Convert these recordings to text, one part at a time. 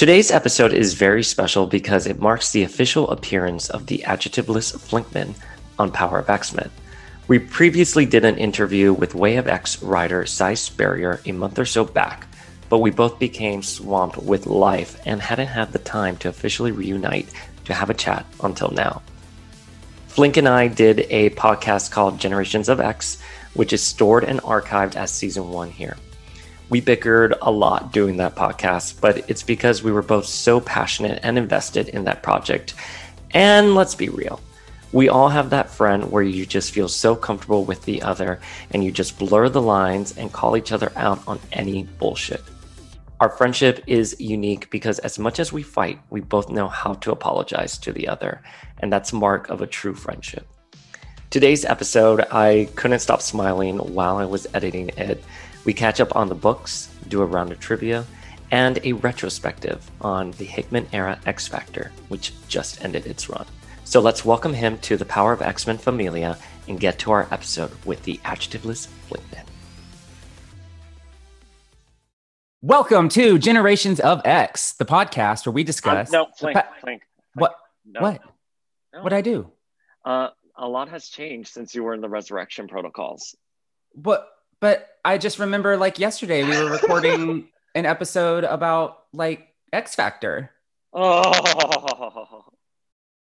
Today's episode is very special because it marks the official appearance of the adjectiveless Flinkman on Power of X-Men. We previously did an interview with Way of X writer Si Spurrier a month or so back, but we both became swamped with life and hadn't had the time to officially reunite to have a chat until now. Flink and I did a podcast called Generations of X, which is stored and archived as season one here. We bickered a lot doing that podcast, but it's because we were both so passionate and invested in that project. And let's be real, we all have that friend where you just feel so comfortable with the other and you just blur the lines and call each other out on any bullshit. Our friendship is unique because as much as we fight, we both know how to apologize to the other, and that's mark of a true friendship. Today's episode, I couldn't stop smiling while I was editing it. We catch up on the books, do a round of trivia, and a retrospective on the Hickman era X Factor, which just ended its run. So let's welcome him to the Power of X Men Familia and get to our episode with the adjectiveless Flinkman. Welcome to Generations of X, the podcast where we discuss. Um, no, Flink, pa- Flink. What? No, What? no. What'd I do? Uh, a lot has changed since you were in the resurrection protocols. What? But I just remember like yesterday we were recording an episode about like X Factor. Oh,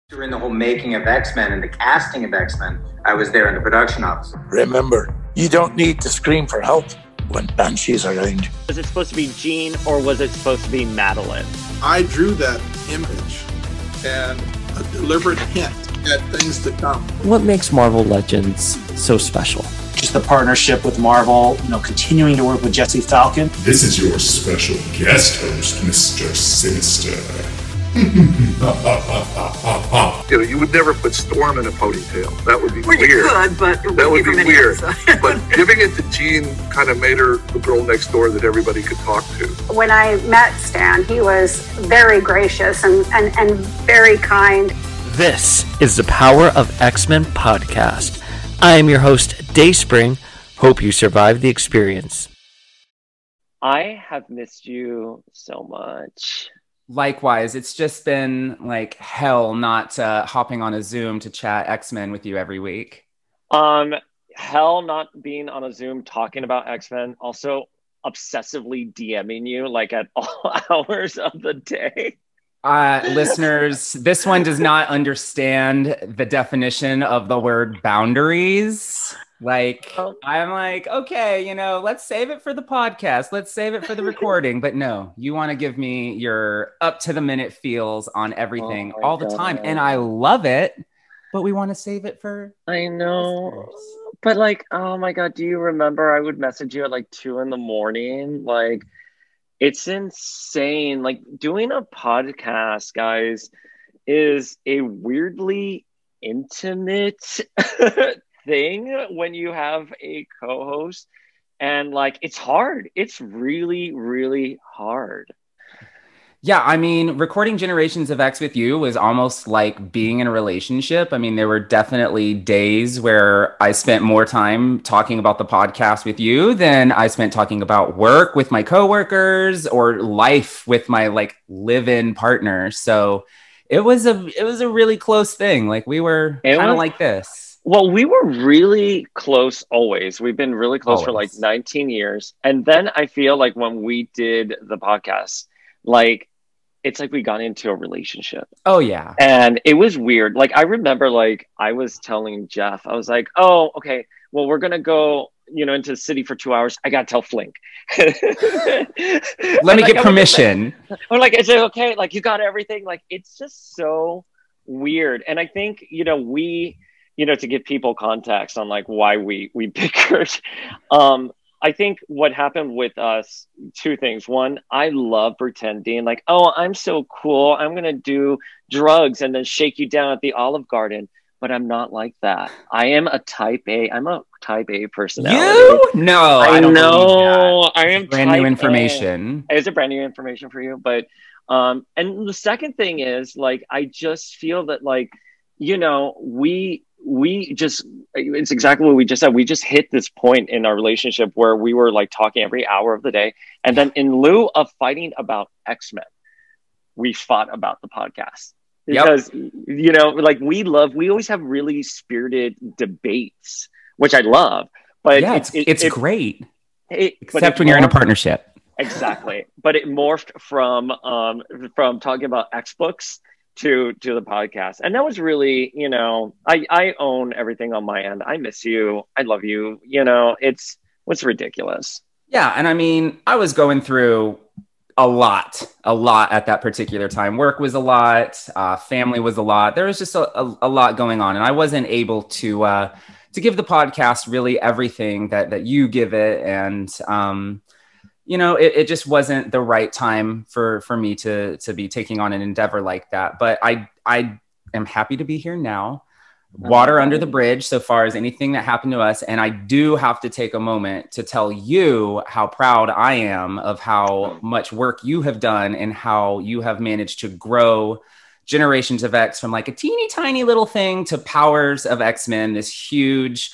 During the whole making of X Men and the casting of X Men, I was there in the production office. Remember, you don't need to scream for help when Banshee's are around. was it supposed to be Jean or was it supposed to be Madeline? I drew that image and a deliberate hint at things to come. What makes Marvel Legends so special? Just the partnership with Marvel, you know, continuing to work with Jesse Falcon. This is your special guest host, Mr. Sinister. you know, you would never put Storm in a ponytail. That would be Well, you weird. could, but it that would be be from any weird. but giving it to Jean kind of made her the girl next door that everybody could talk to. when I met Stan, he was very gracious and, and, and very kind. This is the Power of X Men podcast. I am your host, Dayspring. Hope you survived the experience. I have missed you so much. Likewise, it's just been like hell not uh, hopping on a Zoom to chat X Men with you every week. Um, hell, not being on a Zoom talking about X Men. Also, obsessively DMing you like at all hours of the day. Uh, listeners, this one does not understand the definition of the word boundaries. Like, Oh. I'm like, okay, you know, let's save it for the podcast. Let's save it for the recording. But no, you want to give me your up to the minute feels on everything Oh all the time. And I love it, but we want to save it for. I know. listeners. But like, oh my god, do you remember I would message you at like two in the morning? Like, it's insane. Like doing a podcast, guys, is a weirdly intimate thing when you have a co-host. And like it's hard. It's really, really hard. Yeah, I mean, recording Generations of X with you was almost like being in a relationship. I mean, there were definitely days where I spent more time talking about the podcast with you than I spent talking about work with my coworkers or life with my like live-in partner. So it was a it was a really close thing. Like we were kind of like this. Well, we were really close always. We've been really close for like 19 years. And then I feel like when we did the podcast, like it's like we got into a relationship. Oh yeah. And it was weird. Like I remember like I was telling Jeff, I was like, "Oh, okay. Well, we're going to go, you know, into the city for 2 hours. I got to tell Flink." Let me Like, get I permission. I'm like, is it okay? Like, you got everything. Like, it's just so weird. And I think, you know, we, you know, to give people context on like why we we bickered. Um, I think what happened with us, two things. One, I love pretending like, oh, I'm so cool. I'm gonna do drugs and then shake you down at the Olive Garden. But I'm not like that. I am a type A. I'm a type A personality. You? No, I, I, don't know. that. I am Brand type new A. information. It's a brand new information for you, but um, and the second thing is like I just feel that like you know we we just it's exactly what we just said. We just hit this point in our relationship where we were like talking every hour of the day, and then in lieu of fighting about X Men, we fought about the podcast Yep. because you know like we love we always have really spirited debates which i love but yeah, it's, it- it's it- great. it- Except when you're in a partnership. exactly but it morphed from um from talking about x books to to the podcast. And that was really you know i i own everything on my end. I miss you. I love you. You know it's what's ridiculous. Yeah, and I mean, I was going through a lot, a lot at that particular time. Work was a lot, uh, family was a lot. There was just a, a, a lot going on, and I wasn't able to uh, to give the podcast really everything that that you give it, and um, you know, it, it just wasn't the right time for for me to to be taking on an endeavor like that. But I I am happy to be here now water under the bridge so far as anything that happened to us. And I do have to take a moment to tell you how proud I am of how much work you have done and how you have managed to grow Generations of X from like a teeny tiny little thing to Powers of X Men, this huge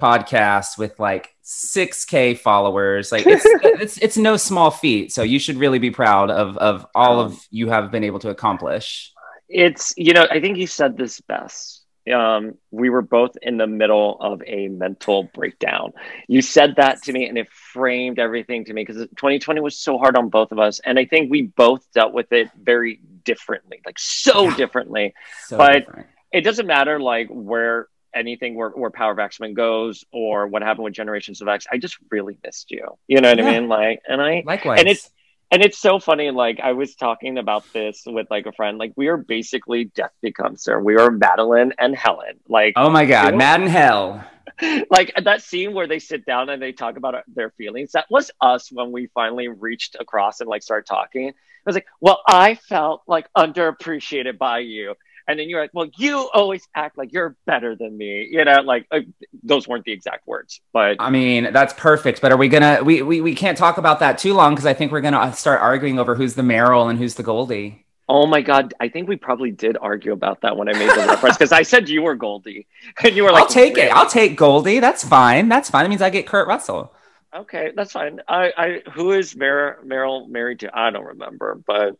podcast with like 6k followers. Like it's, it's it's no small feat. So you should really be proud of of all of you have been able to accomplish. It's you know i think you said this best. Um, we were both in the middle of a mental breakdown. You said that to me and it framed everything to me because 2020 was so hard on both of us. And i think we both dealt with it very differently like so differently. So but different. it doesn't matter like where anything where, where power of x-men goes or what happened with generations of x i just really missed you. You know what Yeah. i mean? Like and i likewise. and it's and it's so funny like i was talking about this with like a friend like we are basically death becomes her we are madeline and helen. Like oh my god you know? mad and hell. Like that scene where they sit down and they talk about their feelings that was us when we finally reached across and like started talking. I was like well i felt like underappreciated by you and then you're like well you always act like you're better than me you know like uh, those weren't the exact words but I mean, that's perfect. But are we gonna? We we, we can't talk about that too long because I think we're gonna start arguing over who's the Meryl and who's the Goldie. Oh my god, I think we probably did argue about that when I made the reference because I said you were Goldie and you were like, I'll take "Really?" it. I'll take Goldie. That's fine. That's fine. It means I get Kurt Russell. Okay, that's fine. I, I who is Mer- Meryl married to? I don't remember, but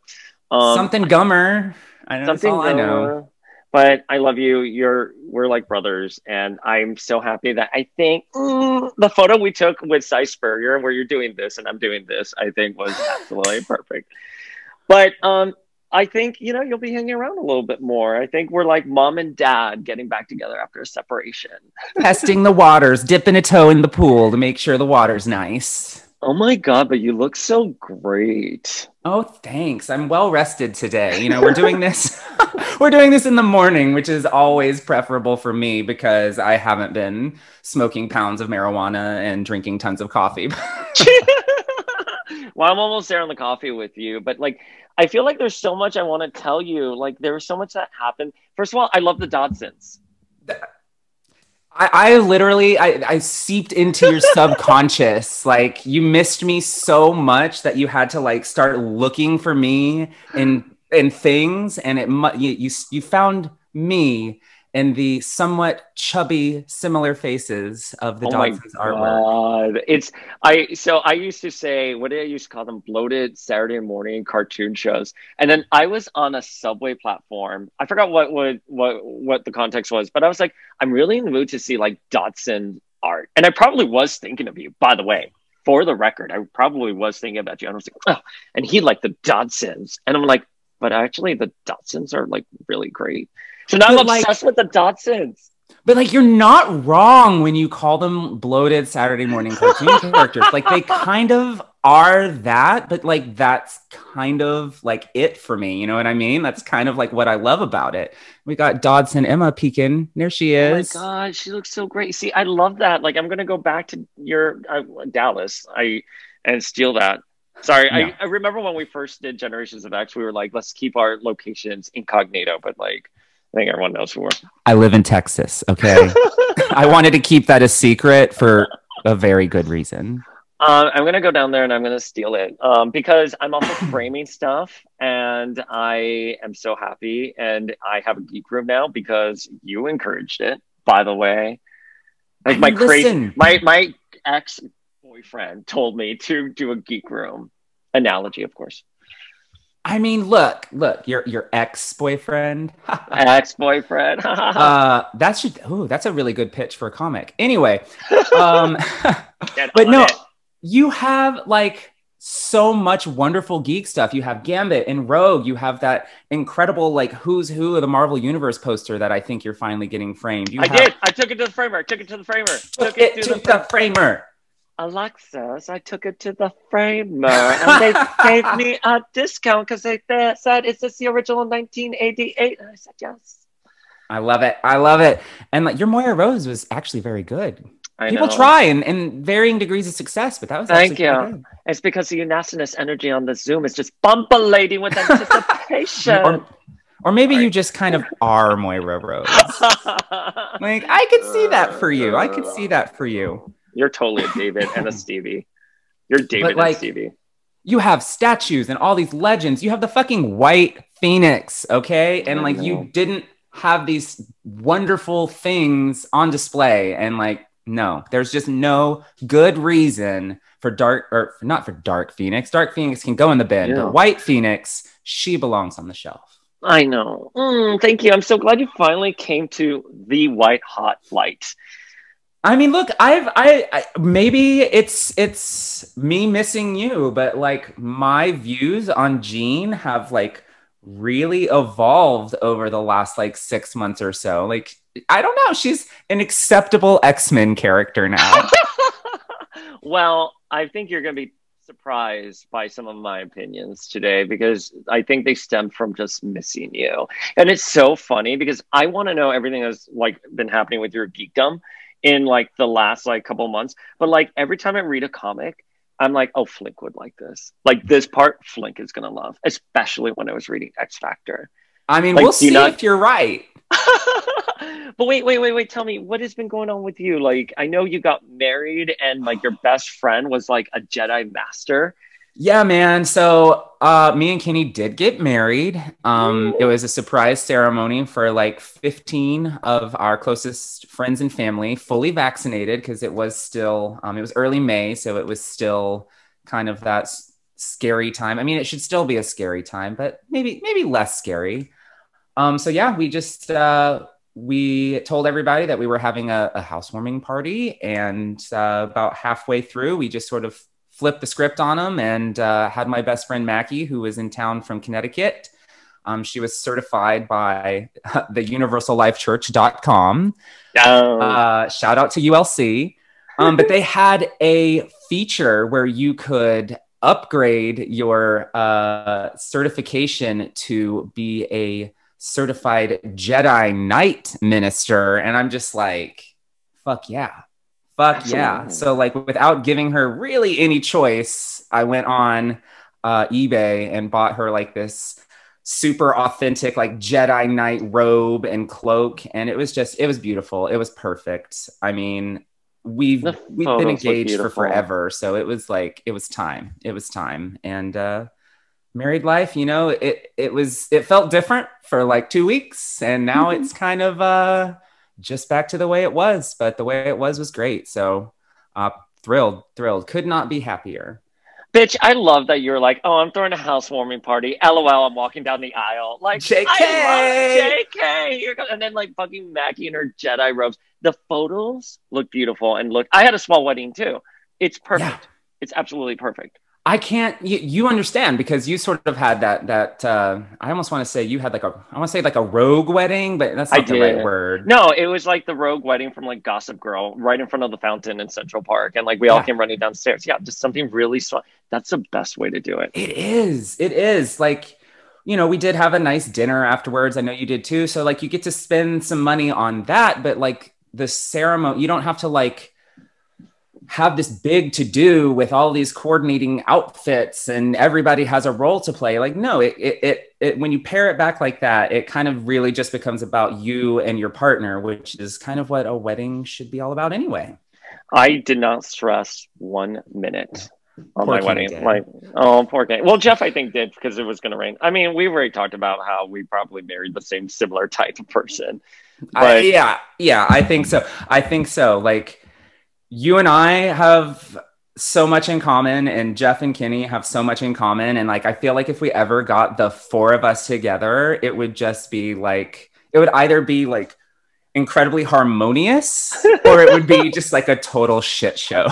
um, Something Gummer. I know. Something I know. But I love you. You're we're like brothers, and I'm so happy that I think mm, the photo we took with Si Spurrier, where you're doing this and I'm doing this, I think was absolutely perfect. But um, I think you know you'll be hanging around a little bit more. I think we're like mom and dad getting back together after a separation. Testing the waters, dipping a toe in the pool to make sure the water's nice. Oh my god, but you look so great. Oh, thanks. I'm well rested today. You know, we're doing this we're doing this in the morning, which is always preferable for me because I haven't been smoking pounds of marijuana and drinking tons of coffee. well, I'm almost there on the coffee with you, but like I feel like there's so much I want to tell you. Like there was so much that happened. First of all, I love the Dodsons. I, I literally I, I seeped into your subconscious. Like you missed me so much that you had to like start looking for me in in things, and it mu- you you, you found me in the somewhat chubby, similar faces of the oh my Dodsons artwork. god, it's I. So I used to say, what did I used to call them? Bloated Saturday morning cartoon shows. And then I was on a subway platform. I forgot what what what what the context was, but I was like, I'm really in the mood to see like Dodson art, and I probably was thinking of you. By the way, for the record, I probably was thinking about you. And I was like, oh, and he liked the Dodsons, and I'm like, but actually, the Dodsons are like really great. So now But, I'm like- obsessed with the Dodsons. But like you're not wrong when you call them bloated Saturday morning cartoon characters. Like they kind of are that, but like that's kind of like it for me. You know what I mean? That's kind of like what I love about it. We got Dodson Emma peeking. There she is. Oh my god, she looks so great. See, I love that. Like, I'm gonna go back to your uh, Dallas, I and steal that. Sorry, No. I, I remember when we first did Generations of X, we were like, let's keep our locations incognito, but like, I think everyone knows who we're. I live in Texas. Okay. I wanted to keep that a secret for a very good reason. Um, I'm gonna go down there and I'm gonna steal it um, because I'm also framing stuff, and I am so happy. And I have a geek room now because you encouraged it. By the way, like my crazy, my my ex boyfriend told me to do a geek room analogy, of course. I mean, look, look, your your ex boyfriend, ex boyfriend. uh, that should. Oh, that's a really good pitch for a comic. Anyway, um, but no, it. you have like so much wonderful geek stuff. You have Gambit and Rogue. You have that incredible like who's who of the Marvel Universe poster that I think you're finally getting framed. You I have, did. I took it to the framer. took it to the framer. Took, took it, to, the, the framer. Alexis, I took it to the framer and they gave me a discount because they, they said, Is this the original 1988? And I said, Yes. I love it. I love it. And like your Moira Rose was actually very good. I People know. try in, in varying degrees of success, but that was thank you. It's because the Unasinus energy on the Zoom is just bumbling with anticipation. or, or, maybe you just kind of are Moira Rose. like I could see that for you. I could see that for you. You're totally a David and a Stevie. You're David but, like, and Stevie. You have statues and all these legends. You have the fucking white phoenix, okay? And like you didn't have these wonderful things on display and like no, there's just no good reason for dark or not for dark phoenix. Dark phoenix can go in the bin, yeah. but white phoenix, she belongs on the shelf. I know. Mm, thank you. I'm so glad you finally came to the white hot flight. I mean, look, I've I, I, maybe it's it's me missing you, but like my views on Jean have like really evolved over the last like 6 months or so. Like I don't know, she's an acceptable X-Men character now. well, I think you're going to be surprised by some of my opinions today because I think they stem from just missing you. And it's so funny because I want to know everything that's like been happening with your geekdom in like the last like couple months. But like every time I read a comic, I'm like, oh, Flink would like this. Like this part, Flink is gonna love, especially when I was reading X Factor. I mean, like, we'll see not... if you're right. but wait, wait, wait, wait. Tell me what has been going on with you. Like, I know you got married, and like your best friend was like a Jedi Master. Yeah, man. So uh, me and Kenny did get married. Um, it was a surprise ceremony for like 15 of our closest friends and family, fully vaccinated because it was still um, it was early May, so it was still kind of that s- scary time. I mean, it should still be a scary time, but maybe maybe less scary. Um, so yeah, we just uh, we told everybody that we were having a, a housewarming party, and uh, about halfway through, we just sort of flipped the script on them and uh, had my best friend Mackie, who was in town from Connecticut. Um, she was certified by the universallifechurch.com. Oh. Uh, shout out to ULC. Um, but they had a feature where you could upgrade your uh, certification to be a certified Jedi Knight minister. And I'm just like, fuck yeah. Fuck Absolutely. yeah. So, like, without giving her really any choice, I went on uh, eBay and bought her like this super authentic, like Jedi Knight robe and cloak. And it was just, it was beautiful. It was perfect. I mean, we've we've been engaged for forever so it was like it was time it was time and uh married life you know it it was it felt different for like two weeks and now it's kind of uh just back to the way it was. But the way it was was great. So uh, thrilled, thrilled. Could not be happier. Bitch, I love that you're like, oh, I'm throwing a housewarming party. LOL, I'm walking down the aisle. Like, JK, JK. And then like fucking Mackie in her Jedi robes. The photos look beautiful and look. I had a small wedding too. It's perfect. Yeah. It's absolutely perfect. I can't. You, you, understand because you sort of had that. That uh, I almost want to say you had like a. I want to say like a rogue wedding, but that's not I the did. right word. No, it was like the rogue wedding from like Gossip Girl, right in front of the fountain in Central Park, and like we yeah. all came running downstairs. Yeah, just something really strong. That's the best way to do it. It is. It is like. You know, we did have a nice dinner afterwards. I know you did too. So, like, you get to spend some money on that, but like the ceremony, you don't have to like have this big to do with all these coordinating outfits and everybody has a role to play like no it, it, it it when you pair it back like that it kind of really just becomes about you and your partner which is kind of what a wedding should be all about anyway. I did not stress one minute on poor my wedding. did. my oh poor guy well jeff i think did because it was going to rain. I mean we already talked about how we probably married the same similar type of person. But I, yeah yeah i think so. I think so. Like you and I have so much in common and Jeff and Kenny have so much in common and like I feel like if we ever got the four of us together it would just be like it would either be like incredibly harmonious or it would be just like a total shit show.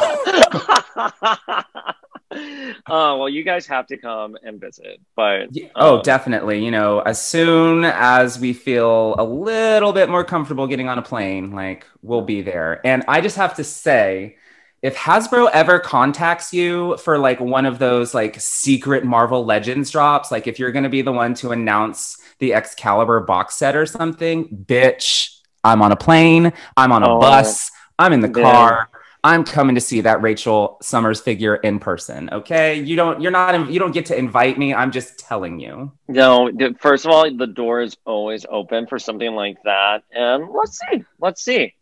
oh well, you guys have to come and visit. But oh, um, definitely. You know, as soon as we feel a little bit more comfortable getting on a plane, like we'll be there. And I just have to say, if Hasbro ever contacts you for like one of those like secret Marvel Legends drops, like if you're going to be the one to announce the Excalibur box set or something, bitch, I'm on a plane, I'm on a oh, bus, I'm in the car. I'm coming to see that Rachel Summers figure in person. Okay, you don't. You're not. You don't get to invite me. I'm just telling you. No. First of all, the door is always open for something like that, and let's see. Let's see.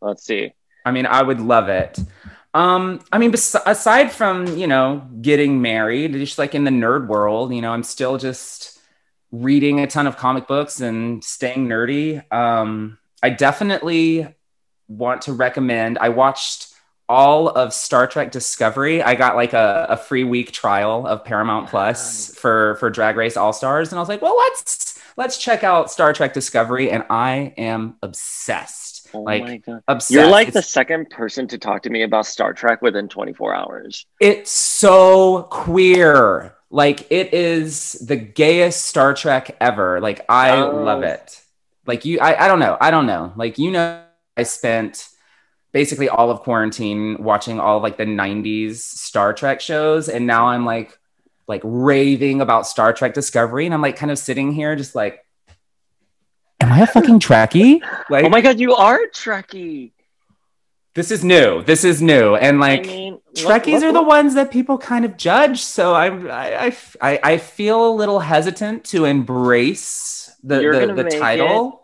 Let's see. I mean, I would love it. Um, I mean, bes- aside from you know getting married, just like in the nerd world, you know, I'm still just reading a ton of comic books and staying nerdy. Um, I definitely want to recommend. I watched all of Star Trek Discovery. I got like a, a free week trial of Paramount Plus for for Drag Race All Stars, and I was like, well, let's let's check out Star Trek Discovery, and I am obsessed. Oh like, my god, obsessed. You're like it's, the second person to talk to me about Star Trek within 24 hours. It's so queer. Like it is the gayest Star Trek ever. Like I oh. love it. Like you, I, I don't know. I don't know. Like you know, I spent basically all of quarantine watching all of like the 90s Star Trek shows and now I'm like like raving about Star Trek Discovery and I'm like kind of sitting here just like am I a fucking Trekkie? Like Oh my god, you are a Trekkie. This is new. This is new. And like I mean, Trekkies look, look, are the ones that people kind of judge, so I'm I I I feel a little hesitant to embrace the the, the title. It,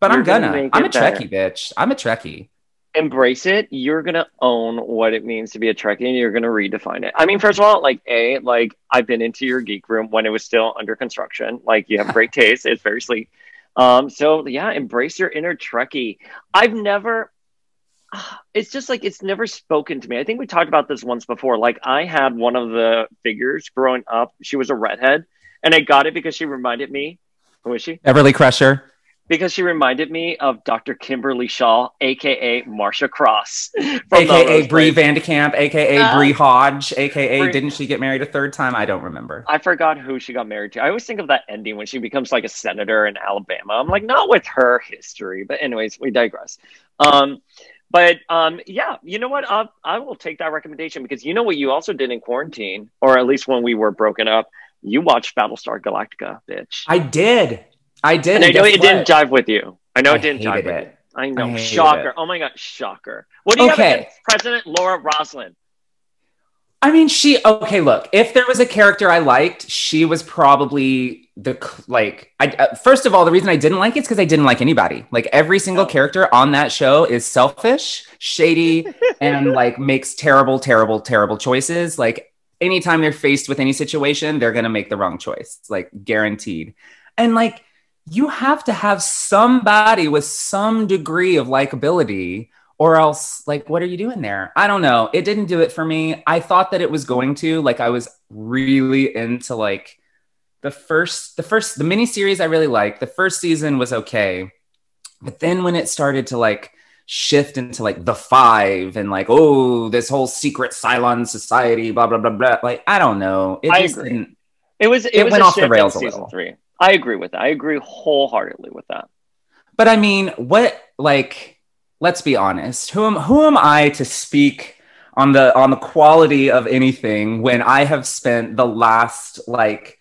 but I'm gonna. gonna I'm a Trekkie bitch. I'm a Trekkie embrace it, you're gonna own what it means to be a Trekkie and you're gonna redefine it. I mean, first of all, like a like I've been into your geek room when it was still under construction. Like you have great taste, it's very sleek. Um, so yeah, embrace your inner Trekkie. I've never it's just like it's never spoken to me. I think we talked about this once before. Like I had one of the figures growing up. She was a redhead, and I got it because she reminded me. Who is she? Beverly Crusher because she reminded me of Dr. Kimberly Shaw, aka Marcia Cross, aka Bree Vandekamp, aka uh, Bree Hodge, aka Bree... didn't she get married a third time? I don't remember. I forgot who she got married to. I always think of that ending when she becomes like a senator in Alabama. I'm like, not with her history, but anyways, we digress. Um, but um, yeah, you know what? I'll, I will take that recommendation because you know what you also did in quarantine, or at least when we were broken up. You watched Battlestar Galactica, bitch. I did. I did. And I know it what? didn't jive with you. I know I it didn't jive it. with you. I know. I shocker. It. Oh my god, shocker. What do you okay. have against President Laura Roslin? I mean, she okay. Look, if there was a character I liked, she was probably the like. I uh, first of all, the reason I didn't like it is because I didn't like anybody. Like every single oh. character on that show is selfish, shady, and like makes terrible, terrible, terrible choices. Like anytime they're faced with any situation, they're gonna make the wrong choice, like guaranteed. And like you have to have somebody with some degree of likability or else like what are you doing there? I don't know. It didn't do it for me. I thought that it was going to. Like i was really into like the first the first the mini series i really liked. The first season was okay. But then when it started to like shift into like the five and like oh this whole secret cylon society blah blah blah blah like i don't know. It I just agree. It was it, it was went off the rails a little three I agree with that. I agree wholeheartedly with that. But I mean, what like let's be honest. Who am who am I to speak on the on the quality of anything when I have spent the last like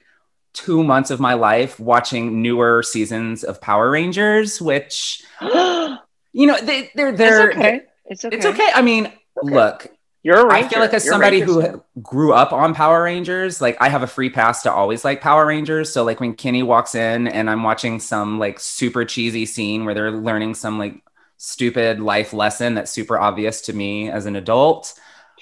2 months of my life watching newer seasons of Power Rangers which you know they they're they're it's okay. It's okay. It's okay. I mean, okay. look, you're I feel like as You're somebody who grew up on Power Rangers, like I have a free pass to always like Power Rangers. So like when Kenny walks in and I'm watching some like super cheesy scene where they're learning some like stupid life lesson that's super obvious to me as an adult,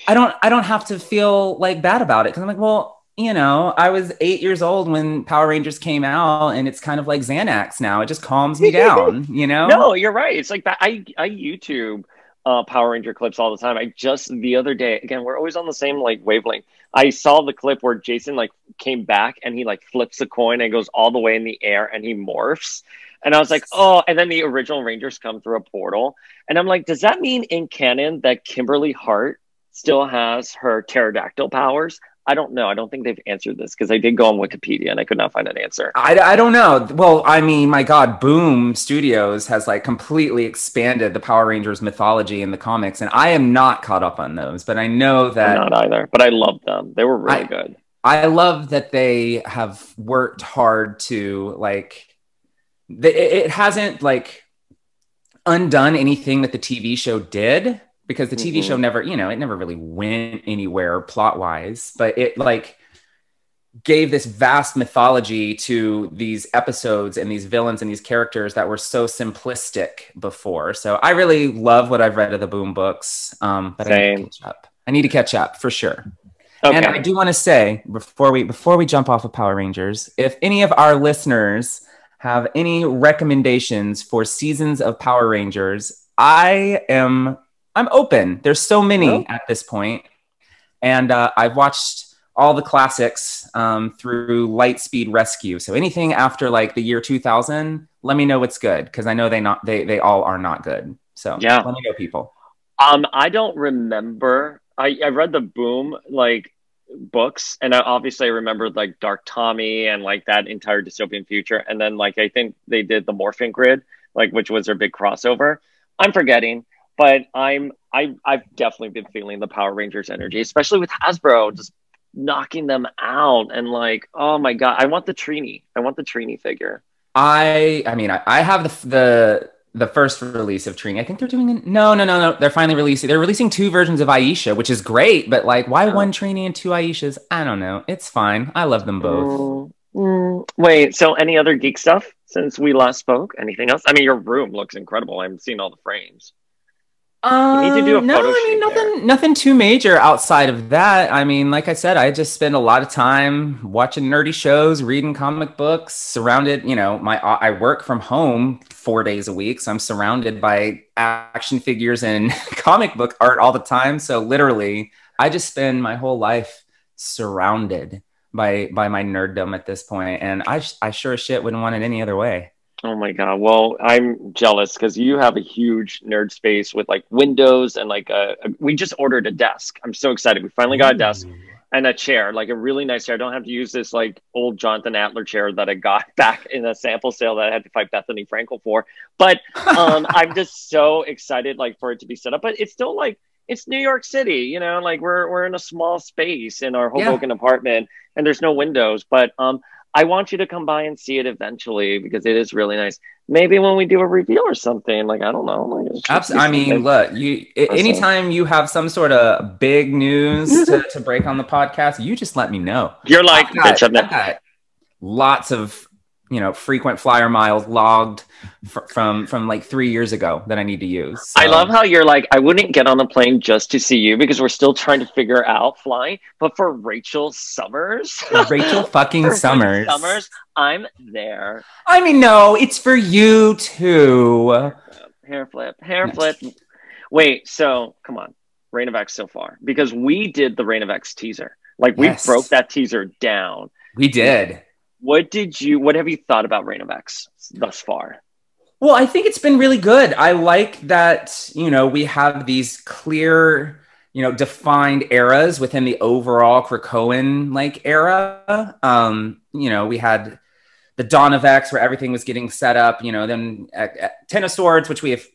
I don't I don't have to feel like bad about it because I'm like, well, you know, I was eight years old when Power Rangers came out, and it's kind of like Xanax now. It just calms me down, you know. No, you're right. It's like that. I I YouTube uh, Power Ranger clips all the time. I just the other day, again, we're always on the same like wavelength. I saw the clip where Jason like came back and he like flips a coin and goes all the way in the air and he morphs. And I was like, oh, and then the original Rangers come through a portal. And I'm like, does that mean in canon that Kimberly Hart still has her pterodactyl powers? I don't know. I don't think they've answered this because I did go on Wikipedia and I could not find an answer. I, I don't know. Well, I mean, my God, Boom Studios has like completely expanded the Power Rangers mythology in the comics, and I am not caught up on those, but I know that. I'm not either, but I love them. They were really I, good. I love that they have worked hard to like. The, it hasn't like undone anything that the TV show did because the TV mm-hmm. show never, you know, it never really went anywhere plot wise, but it like gave this vast mythology to these episodes and these villains and these characters that were so simplistic before. So I really love what I've read of the Boom books. Um, but Same. I need to catch up. I need to catch up for sure. Okay. And I do want to say before we before we jump off of Power Rangers, if any of our listeners have any recommendations for seasons of Power Rangers, I am I'm open. There's so many oh. at this point, and uh, I've watched all the classics um, through Lightspeed Rescue. So anything after like the year 2000, let me know what's good because I know they not they they all are not good. So yeah, let me know, people. Um, I don't remember. I I read the Boom like books, and I obviously remembered like Dark Tommy and like that entire dystopian future, and then like I think they did the Morphin Grid, like which was their big crossover. I'm forgetting but I'm I I've definitely been feeling the Power Rangers energy, especially with Hasbro just knocking them out and like oh my god, I want the Trini. I want the Trini figure. I I mean I, I have the the the first release of Trini. I think they're doing no no no no. They're finally releasing. They're releasing two versions of Aisha, which is great. But like, why one Trini and two Aishas? I don't know. It's fine. I love them both. Mm, mm. Wait, so any other geek stuff since we last spoke? Anything else? I mean, your room looks incredible. I'm seeing all the frames. Um, need to do a no, I mean nothing, there. nothing too major outside of that. I mean, like I said, I just spend a lot of time watching nerdy shows, reading comic books, surrounded. You know, my I work from home four days a week, so I'm surrounded by action figures and comic book art all the time. So literally, I just spend my whole life surrounded by by my nerddom at this point, and I I sure as shit wouldn't want it any other way. Oh my god! Well, I'm jealous because you have a huge nerd space with like windows and like a, a, We just ordered a desk. I'm so excited. We finally got a desk and a chair, like a really nice chair. I don't have to use this like old Jonathan Adler chair that I got back in a sample sale that I had to fight Bethenny Frankel for. But um, I'm just so excited like for it to be set up. But it's still like it's New York City, you know, like we're we're in a small space in our Hoboken yeah. apartment and there's no windows. But um, I want you to come by and see it eventually because it is really nice. Maybe when we do a reveal or something, like I don't know. Like Absolutely. I mean, look, you anytime you have some sort of big news to, to break on the podcast, you just let me know. You're like, got, I've got lots of you know frequent flyer miles logged fr- from from like three years ago that I need to use. So. I love how you're like, I wouldn't get on the plane just to see you because we're still trying to figure out flying. But for Rachel Summers, Rachel fucking Summers, Summers, I'm there. I mean, no, it's for you too. Hair flip, hair flip. Wait, so come on, Reign of X so far because we did the Reign of X teaser. Like we yes. broke that teaser down. We did what did you what have you thought about Reign of X thus far? Well, I think it's been really good. I like that, you know, we have these clear, you know, defined eras within the overall Krakoan like era. Um, you know, we had the Dawn of X where everything was getting set up, you know, then at, at Ten of Swords, which we have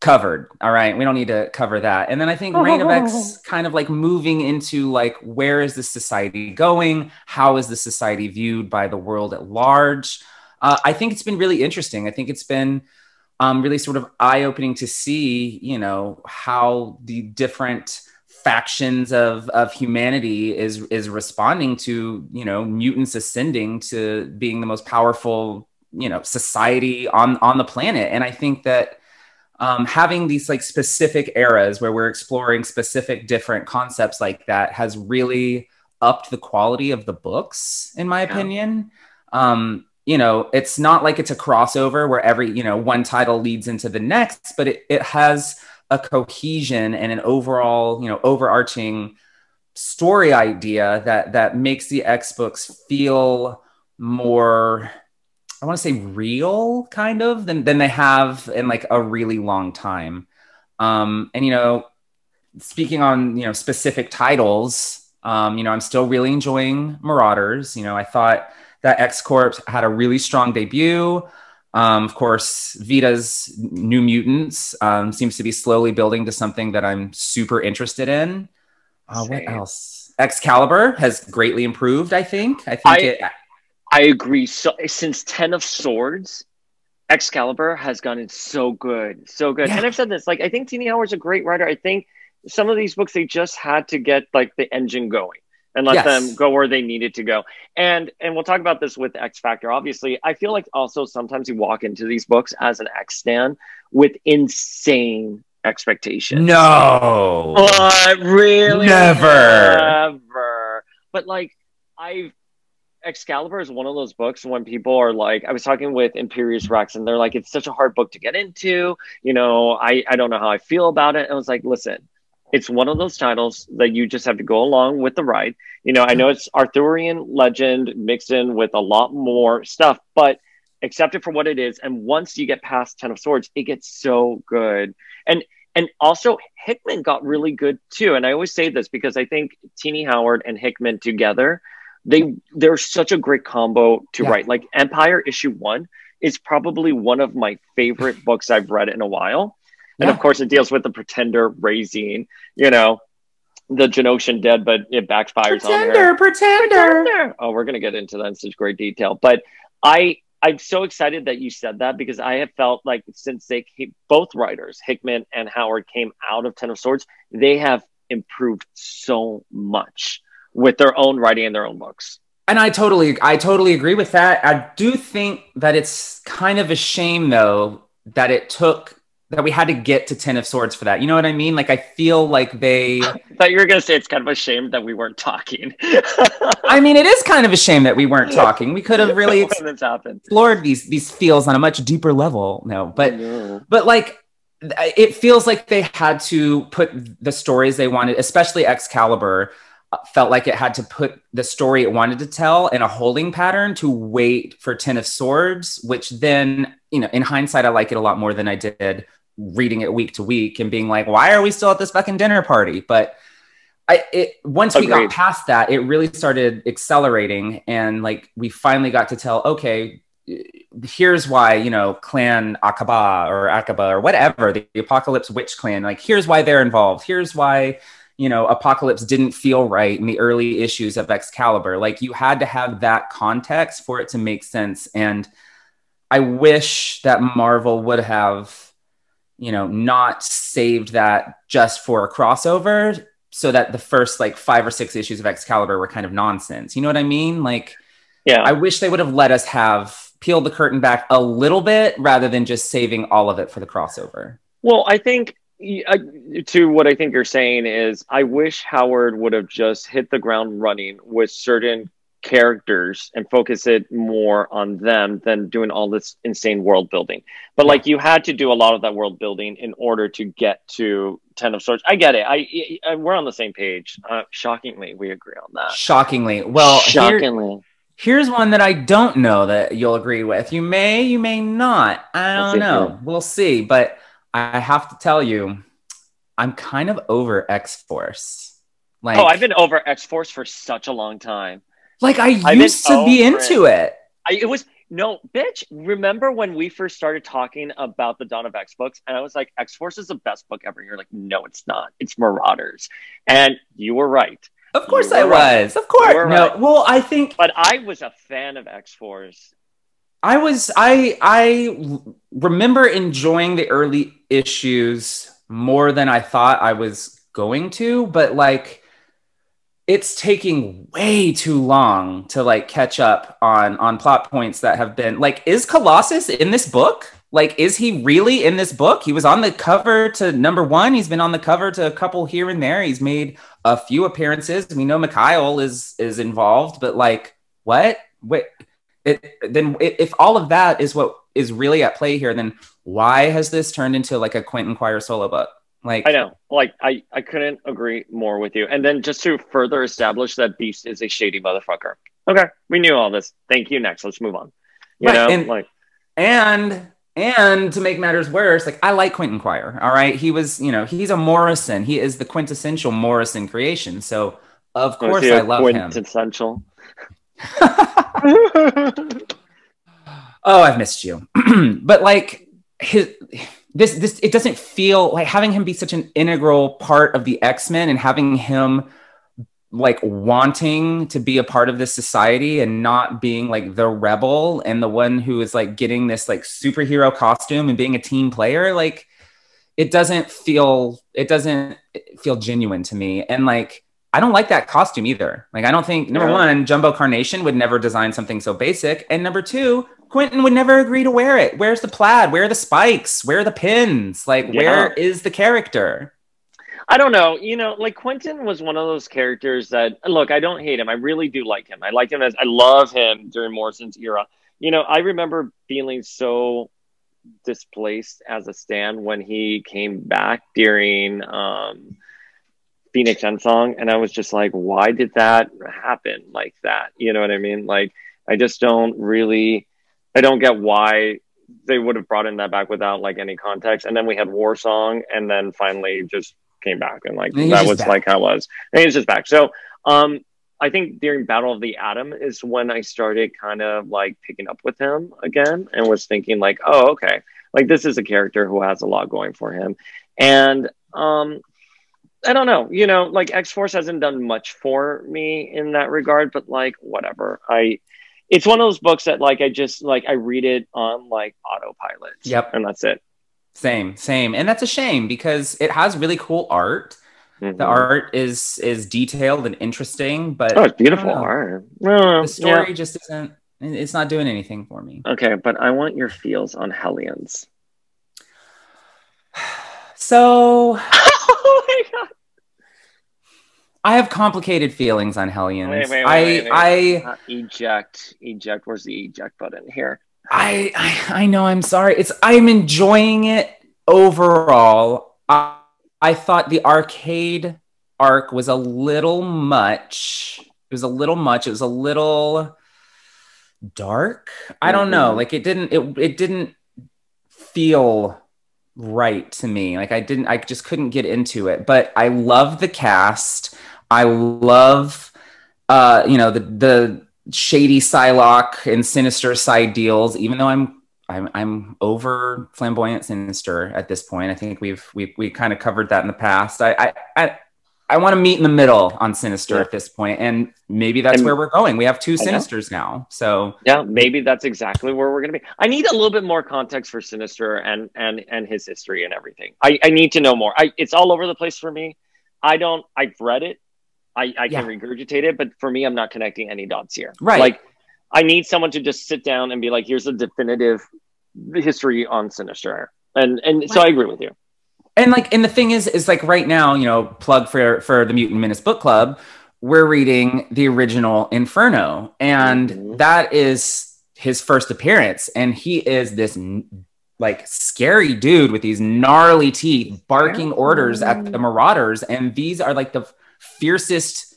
covered. All right. We don't need to cover that. And then I think Reign of X kind of like moving into like, where is the society going? How is the society viewed by the world at large? Uh, I think it's been really interesting. I think it's been um, really sort of eye opening to see, you know, how the different factions of of humanity is is responding to you know mutants ascending to being the most powerful you know society on on the planet and i think that um, having these like specific eras where we're exploring specific different concepts like that has really upped the quality of the books in my opinion. Um, you know it's not like it's a crossover where every you know one title leads into the next but it, it has a cohesion and an overall, you know, overarching story idea that that makes the X books feel more I want to say real kind of than than they have in like a really long time. Um and you know speaking on, you know, specific titles, um you know, I'm still really enjoying Marauders, you know, I thought that X Corp had a really strong debut. Um, of course, Vita's New Mutants um, seems to be slowly building to something that I'm super interested in. Uh, what else? Excalibur has greatly improved. I think. I think I, it. I agree. So since Ten of Swords, Excalibur has gotten so good, so good. Yeah. And I've said this. Like, I think Tini Howard's a great writer. I think some of these books they just had to get like the engine going and let Yes. them go where they needed to go. And and we'll talk about this with X Factor. Obviously, I feel like also sometimes you walk into these books as an X stan with insane expectations. No. Oh, what really? Never. Never. But like I've Excalibur is one of those books when people are like, I was talking with Imperious Rex and they're like, it's such a hard book to get into. You know, I, I don't know how I feel about it. And I was like, listen, it's one of those titles that you just have to go along with the ride. You know, I know it's Arthurian legend mixed in with a lot more stuff, but accept it for what it is. And once you get past Ten of Swords, it gets so good. And and also Hickman got really good too. And I always say this because I think Tini Howard and Hickman together, they they're such a great combo to Yeah. write. Like Empyre issue one is probably one of my favorite books I've read in a while. And of course it deals with the pretender raising, you know, the Genoshan dead, but it backfires on her. Pretender, pretender. Pretender. Oh, we're gonna get into that in such great detail. But I I'm so excited that you said that because I have felt like since they came, both writers, Hickman and Howard, came out of Ten of Swords, they have improved so much with their own writing and their own books. And I totally, I totally agree with that. I do think that it's kind of a shame, though, that it took that we had to get to Ten of Swords for that. You know what I mean? Like I feel like they. I thought you were gonna say it's kind of a shame that we weren't talking. I mean, it is kind of a shame that we weren't talking. We could have really explored these these feels on a much deeper level. No, but No. but like it feels like they had to put the stories they wanted, especially Excalibur. Felt like it had to put the story it wanted to tell in a holding pattern to wait for Ten of Swords, which then, you know, in hindsight, I like it a lot more than I did reading it week to week and being like, why are we still at this fucking dinner party? But I, it, once we got past that, it really started accelerating, and like we finally got to tell, okay, here's why you know clan Akkaba or Akkaba or whatever the apocalypse witch clan like here's why they're involved here's why you know apocalypse didn't feel right in the early issues of excalibur like you had to have that context for it to make sense and i wish that marvel would have you know not saved that just for a crossover so that the first like five or six issues of excalibur were kind of nonsense you know what i mean like Yeah. I wish they would have let us have peeled the curtain back a little bit rather than just saving all of it for the crossover. Well, I think uh, to what I think you're saying is, I wish Howard would have just hit the ground running with certain characters and focus it more on them than doing all this insane world building. But like you had to do a lot of that world building in order to get to Ten of Swords. I get it. I, I we're on the same page. Uh, shockingly, we agree on that. Shockingly. Well, here- shockingly. here's one that I don't know that you'll agree with. You may, you may not. I don't know. We'll see. But I have to tell you, I'm kind of over X Force. Like, oh, I've been over X Force for such a long time. like I used to be into it. I, it was no bitch. Remember when we first started talking about the Dawn of X books, and I was like, X Force is the best book ever. You're like, no, it's not. It's Marauders, and you were right. Of course I right. was. Of course. No. right. Well, I think But I was a fan of X Force. I was I I remember enjoying the early issues more than I thought I was going to, but like it's taking way too long to like catch up on on plot points that have been like is Colossus in this book? Like is he really in this book? He was on the cover to number 1, he's been on the cover to a couple here and there. He's made a few appearances. We know Mikhail is is involved, but like what? Wait, it, then if all of that is what is really at play here, then why has this turned into like a Quentin Quire solo book? Like I know, like I I couldn't agree more with you. And then just to further establish that Beast is a shady motherfucker. Okay, we knew all this. Thank you. Next, let's move on. You Right, know, and- like And and to make matters worse, like I like Quentin Quire. All right, he was, you know, he's a Morrison. He is the quintessential Morrison creation. So of course I love him. quintessential. Oh, I've missed you. but like his this this it doesn't feel like having him be such an integral part of the X-Men and having him like wanting to be a part of this society and not being like the rebel and the one who is like getting this like superhero costume and being a team player like it doesn't feel it doesn't feel genuine to me and like I don't like that costume either. Like I don't think number Yeah. one, Jumbo Carnation would never design something so basic, and number two, Quentin would never agree to wear it. Where's the plaid? Where are the spikes? Where are the pins? Like where is the character? I don't know. You know, like Quentin was one of those characters that look, I don't hate him. I really do like him. I like him as I love him during Morrison's era. You know, I remember feeling so displaced as a stan when he came back during um Phoenix End Song and I was just like, why did that happen like that? You know what I mean? Like I just don't really I don't get why they would have brought in that back without like any context. And then we had War Song and then finally just came back and like And that was back. like how it was. And he's just back. So um I think during Battle of the Atom is when I started kind of like picking up with him again and was thinking like, oh, okay, like this is a character who has a lot going for him. And um I don't know, you know, like X Force hasn't done much for me in that regard, but like whatever. I it's one of those books that like I just like I read it on like autopilot. Yep. And that's it. Same, same. And that's a shame because it has really cool art. Mhm. The art is is detailed and interesting, but Oh, it's beautiful I don't know. art. The story yeah. just isn't it's not doing anything for me. Okay, but I want your feels on Hellions. So oh my god. I have complicated feelings on Hellions. Wait, wait, wait, I. I Uh, eject. Eject. Where's the eject button here? I, I I know I'm sorry. It's I'm enjoying it overall. I, I thought the arcade arc was a little much. It was a little much. It was a little dark. I don't know. Mhm. Like it didn't it it didn't feel right to me. Like I didn't I just couldn't get into it. But I love the cast. I love uh you know the the shady Psylocke and sinister side deals, even though I'm I'm I'm over flamboyant sinister at this point. I think we've we we kind of covered that in the past. I I I, I want to meet in the middle on sinister Yeah. at this point, and maybe that's And- where we're going. We have two sinisters now, so Yeah, maybe that's exactly where we're gonna be. I need a little bit more context for Sinister and and and his history and everything. I I need to know more. I it's all over the place for me. I don't. I've read it. I I can regurgitate it, but for me, I'm not connecting any dots here. Right. Like, I need someone to just sit down and be like, "Here's a definitive history on Sinister," and and so I agree with you. and like and the thing is is like right now you know plug for for the mutant menace book club we're reading the original inferno and Mhm. that is his first appearance and he is this like scary dude with these gnarly teeth barking orders at the marauders and these are like the fiercest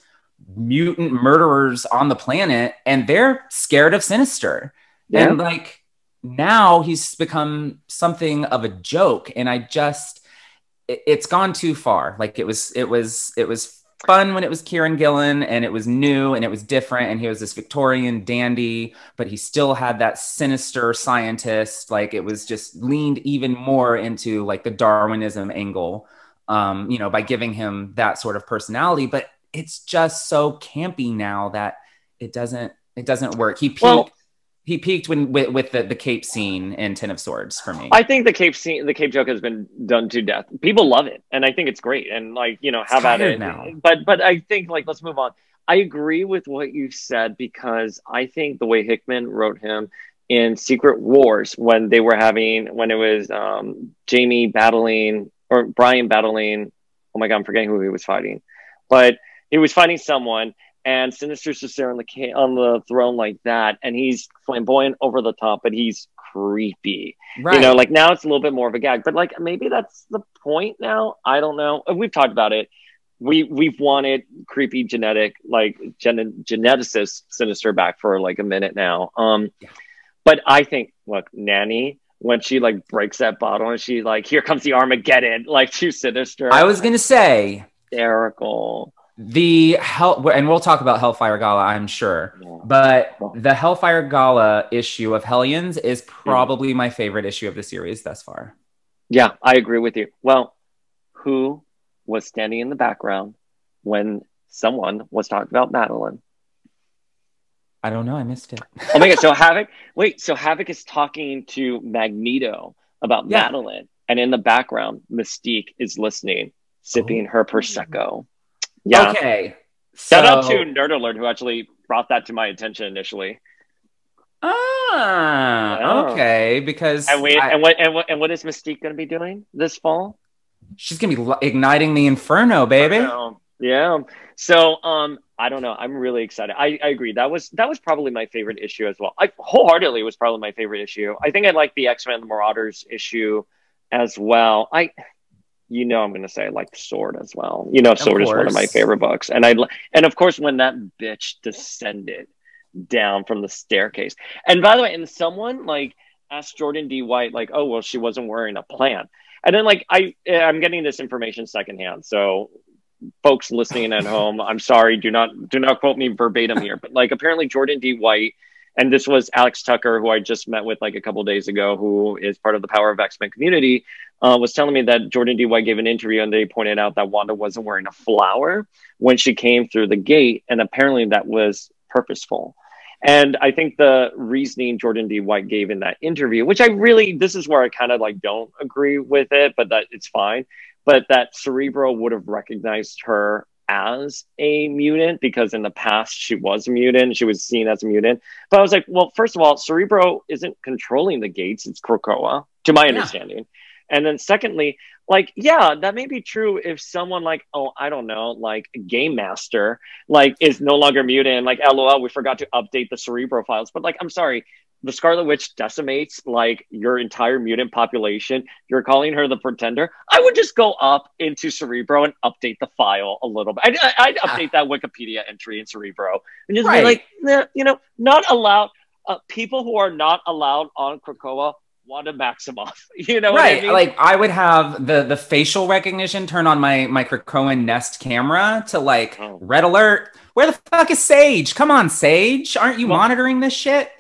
mutant murderers on the planet and they're scared of sinister. Yeah. and like now he's become something of a joke and i just it, it's gone too far. Like it was it was it was fun when it was kieron gillen and it was new and it was different and he was this victorian dandy but he still had that sinister scientist. Like it was just leaned even more into like the darwinism angle um you know by giving him that sort of personality but it's just so campy now that it doesn't it doesn't work he peaked Well- he peaked when with, with the, the cape scene in ten of swords for me I think the Cape scene, the Cape joke has been done to death. People love it, and I think it's great. And like you know, have at it. now. But but I think like let's move on. I agree with what you said because I think the way Hickman wrote him in Secret Wars when they were having when it was um, Jamie battling or Brian battling. Oh my god, I'm forgetting who he was fighting, but he was fighting someone. And Sinister's just there on the on the throne like that, and he's flamboyant over the top, but he's creepy. Right. You know, like now it's a little bit more of a gag, but like maybe that's the point now. I don't know. We've talked about it. We we've wanted creepy genetic like gen- geneticist sinister back for like a minute now. Um, but I think look, Nanny when she like breaks that bottle and she like here comes the Armageddon like too sinister. I was gonna say hysterical. the hell, and we'll talk about Hellfire Gala, I'm sure. But the Hellfire Gala issue of Hellions is hmm. probably my favorite issue of the series thus far. Yeah, I agree with you. Well, who was standing in the background when someone was talking about Madelyne? I don't know. I missed it. Oh my god! So Havoc, wait. So Havoc is talking to Magneto about Yeah. Madelyne, and in the background, Mystique is listening, sipping her prosecco. Yeah. Okay. Shout out to Nerd Alert who actually brought that to my attention initially. Ah, Oh. okay. Because And wait, I- and what and what and what is Mystique going to be doing this fall? she's gonna be igniting the inferno, baby. Yeah. So um I don't know. I'm really excited. I, I agree. That was that was probably my favorite issue as well. I wholeheartedly was probably my favorite issue. I think I like the X-Men the Marauders issue as well. I you know I'm gonna say I like Sword as well. You know Sword is one of my favorite books. And I and of course when that bitch descended down from the staircase. And by the way, and someone like asked Jordan D. White, like, oh well, she wasn't wearing a plant. And then like I I'm getting this information secondhand. So folks listening at home, I'm sorry, do not do not quote me verbatim here, but like apparently Jordan D. White, and this was Alex Tucker, who I just met with like a couple days ago, who is part of the Power of X Men community, uh, was telling me that Jordan D. White gave an interview and they pointed out that Wanda wasn't wearing a flower when she came through the gate, and apparently that was purposeful. And I think the reasoning Jordan D. White gave in that interview, which I really, this is where I kind of like don't agree with it, but that it's fine. But that Cerebro would have recognized her as a mutant because in the past she was a mutant. She was seen as a mutant. But I was like, well, first of all, Cerebro isn't controlling the gates. It's Krakoa, to my understanding. And then secondly, like, yeah, that may be true if someone like, oh, I don't know, like Game Master, like is no longer mutant. Like, lol, we forgot to update the Cerebro files. But like, I'm sorry, the Scarlet Witch decimates like your entire mutant population. You're calling her the Pretender. I would just go up into Cerebro and update the file a little bit. I'd, I'd update that Wikipedia entry in Cerebro and just Right. be like, nah, you know, not allowed. Uh, people who are not allowed on Krakoa, Wanda Maximoff. You know right. what I mean? Like I would have the the facial recognition turn on my my Krakoan Nest camera to like Oh. red alert. Where the fuck is Sage? Come on, Sage. Aren't you monitoring this shit?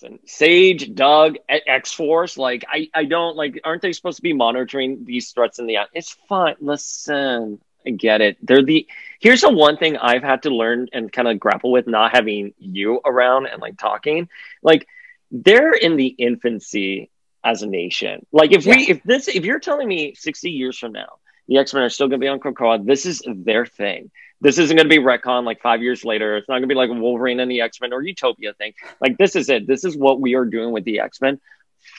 Listen, Sage, Doug, X Force, like I, I don't like. Aren't they supposed to be monitoring these threats in the? It's fine. Listen, I get it. They're the. Here's the one thing I've had to learn and kind of grapple with not having you around and like talking. Like they're in the infancy as a nation. Like if we, if this, if you're telling me 60 years from now, the X Men are still going to be on Krakoa, this is their thing. This isn't going to be retcon like five years later. It's not going to be like Wolverine and the X Men or Utopia thing. Like this is it. This is what we are doing with the X Men.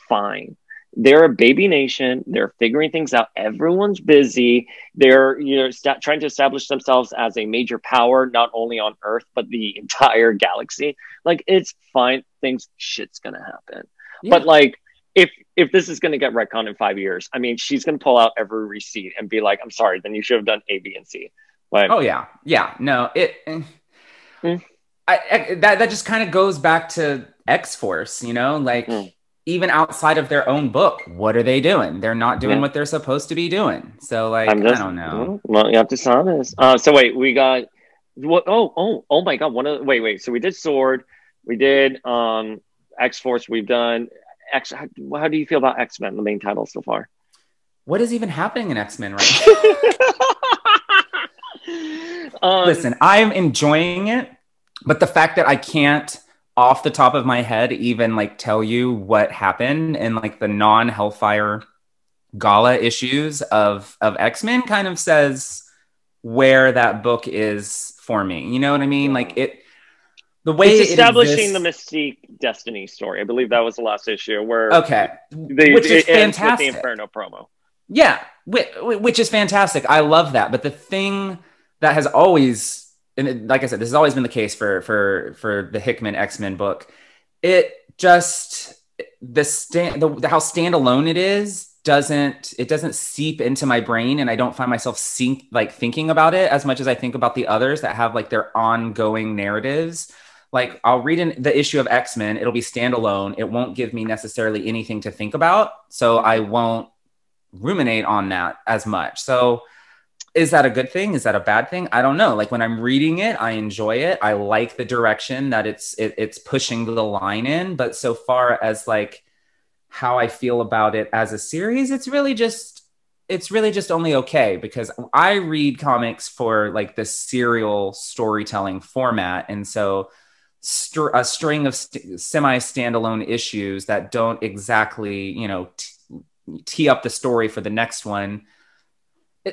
Fine. They're a baby nation. They're figuring things out. Everyone's busy. They're you know sta- trying to establish themselves as a major power, not only on Earth but the entire galaxy. Like it's fine. Things shit's gonna happen. But like if if this is gonna get retcon in five years, I mean, she's gonna pull out every receipt and be like, "I'm sorry." Then you should have done A, B, and C. Like, Oh yeah, yeah. No, it. eh. I, I- that that just kind of goes back to X Force. You know, like Hmm. even outside of their own book, what are they doing? They're not doing Yeah. what they're supposed to be doing. So like, I'm just, I don't know. Well, you have to be honest. Uh, so wait, we got what? Oh, oh, oh my God! One of the, wait, wait. So we did Sword, we did um X Force, we've done X. How, how do you feel about X Men, the main title so far? What is even happening in X Men right now? Um, Listen, I'm enjoying it, but the fact that I can't off the top of my head even like tell you what happened in like the non Hellfire gala issues of of X-Men kind of says where that book is for me. You know what I mean? Like it the way it's it establishing exists- the Mystique Destiny story. I believe that was the last issue where Okay. they, Which is it fantastic. the Inferno promo. Yeah, which, which is fantastic. I love that. But the thing that has always, and like I said, this has always been the case for for for the Hickman X Men book. It just the stand the, how standalone it is doesn't it doesn't seep into my brain and i don't find myself sink like thinking about it as much as i think about the others that have like their ongoing narratives like i'll read in the issue of x-men it'll be standalone it won't give me necessarily anything to think about so i won't ruminate on that as much so is that a good thing? Is that a bad thing? I don't know. Like when i'm reading it i enjoy it. I like the direction that it's it, it's pushing the line in. But so far as like how I feel about it as a series, it's really just it's really just only okay because I read comics for like the serial storytelling format, and so st- a string of st- semi standalone issues that don't exactly you know t- tee up the story for the next one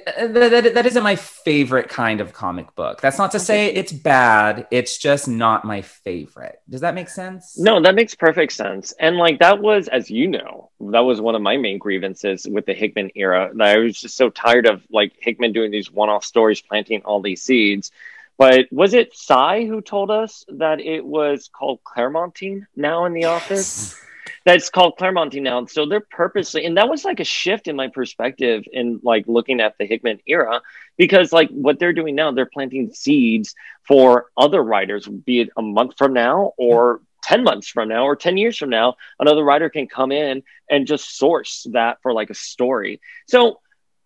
that, that, that isn't my favorite kind of comic book. That's not to say it's bad. It's just not my favorite. Does that make sense? No, that makes perfect sense. And like that was, as you know, that was one of my main grievances with the Hickman era. That I was just so tired of like Hickman doing these one-off stories, planting all these seeds. But was it Si who told us that it was called Claremontine now in the office? That's called Claremontine now. So they're purposely, and that was like a shift in my perspective in like looking at the Hickman era, because like what they're doing now, they're planting seeds for other writers, be it a month from now or 10 months from now or 10 years from now, another writer can come in and just source that for like a story. So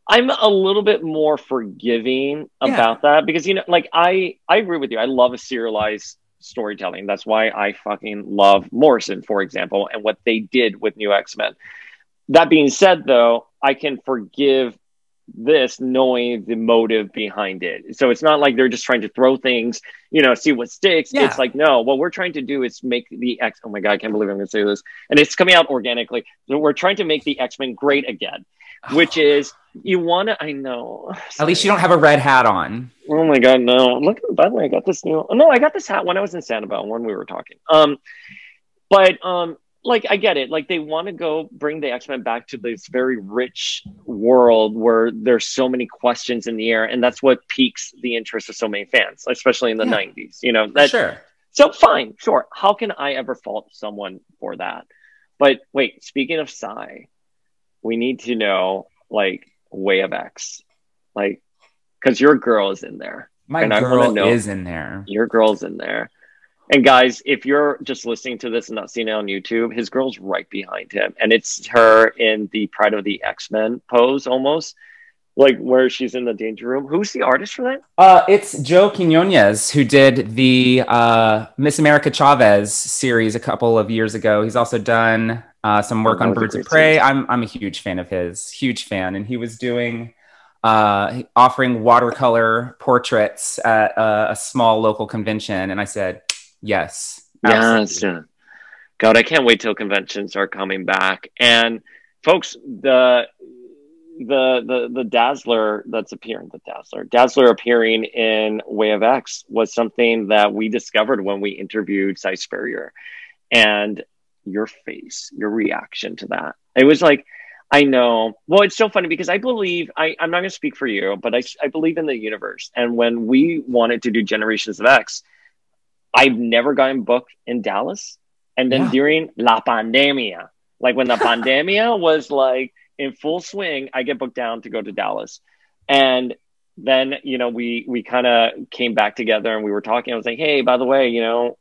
I'm a little bit more forgiving yeah. about that because you know, like I I agree with you. I love a serialized storytelling. That's why I fucking love Morrison, for example, and what they did with New X Men. That being said, though, I can forgive this knowing the motive behind it. So it's not like they're just trying to throw things, you know, see what sticks. Yeah. It's like, no, what we're trying to do is make the X. Oh my God, I can't believe I'm going to say this. And it's coming out organically. So we're trying to make the X Men great again, which is you want to, I know. At least you don't have a red hat on. Oh my god, no! Look, by the way, I got this new. Oh, no, I got this hat when I was in Sanibel when we were talking. Um, but um, like I get it. Like they want to go bring the X Men back to this very rich world where there's so many questions in the air, and that's what piques the interest of so many fans, especially in the yeah. '90s. You know, that, sure. So fine, sure. How can I ever fault someone for that? But wait, speaking of Si, we need to know like Way of X, like because your girl is in there. My and girl know, is in there. Your girl's in there. And guys, if you're just listening to this and not seeing it on YouTube, his girl's right behind him, and it's her in the Pride of the X Men pose, almost like where she's in the danger room. Who's the artist for that? Uh, it's Joe Quinones who did the uh, Miss America Chavez series a couple of years ago. He's also done uh, some work on Birds of Prey. I'm I'm a huge fan of his, huge fan, and he was doing uh, offering watercolor portraits at a, a, small local convention, and I said yes. Yes. God, I can't wait till conventions are coming back. And folks, the the the the Dazzler that's appearing, the Dazzler, Dazzler appearing in Way of X was something that we discovered when we interviewed Si Spurrier, and your face, your reaction to that. It was like, I know. Well, it's so funny because I believe, I, I'm not going to speak for you, but I, I believe in the universe. And when we wanted to do Generations of X, I've never gotten booked in Dallas. And then yeah. during La Pandemia, like when the pandemia was like in full swing, I get booked down to go to Dallas. And then, you know, we, we kind of came back together and we were talking. I was like, hey, by the way, you know,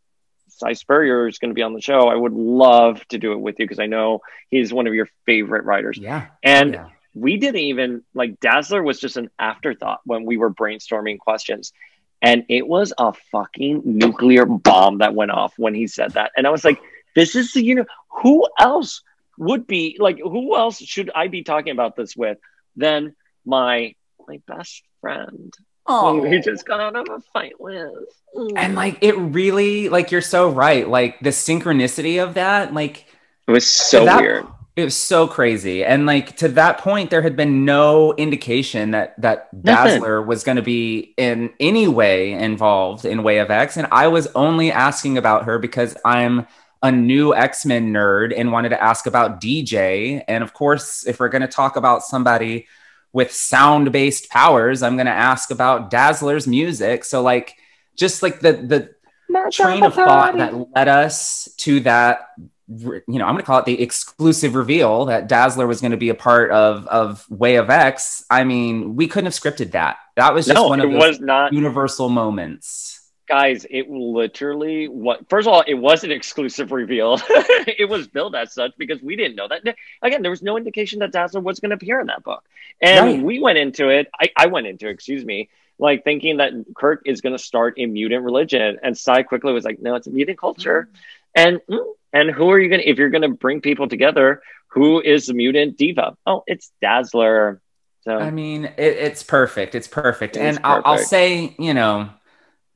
Si Spurrier is going to be on the show. I would love to do it with you because I know he's one of your favorite writers. Yeah. And yeah. we didn't even like Dazzler was just an afterthought when we were brainstorming questions. And it was a fucking nuclear bomb that went off when he said that. And I was like, this is the, you know, who else would be like, who else should I be talking about this with than my, my best friend? Oh, he just got out of a fight with. Mm. And like it really, like you're so right. Like the synchronicity of that, like it was so that, weird. It was so crazy. And like to that point, there had been no indication that that Nothing. Dazzler was going to be in any way involved in Way of X. And I was only asking about her because I'm a new X Men nerd and wanted to ask about DJ. And of course, if we're going to talk about somebody with sound based powers, I'm going to ask about Dazzler's music. So, like, just like the the train of thought that led us to that you know, I'm going to call it the exclusive reveal that Dazzler was going to be a part of of Way of X. I mean, we couldn't have scripted that. That was just No, one of it those was not. universal moments. Guys it literally what first of all it was an exclusive reveal. It was billed as such because we didn't know that. Again there was no indication that dazzler was going to appear in that book. And Right. we went into it I, I went into it excuse me like thinking that kurt is going to start a mutant religion. And Si quickly was like no it's a mutant culture. And mm, and who are you going to if you're going to bring people together who is the mutant diva? Oh it's dazzler. So I mean, it, it's perfect. It's perfect. It and I'll, I'll say, you know,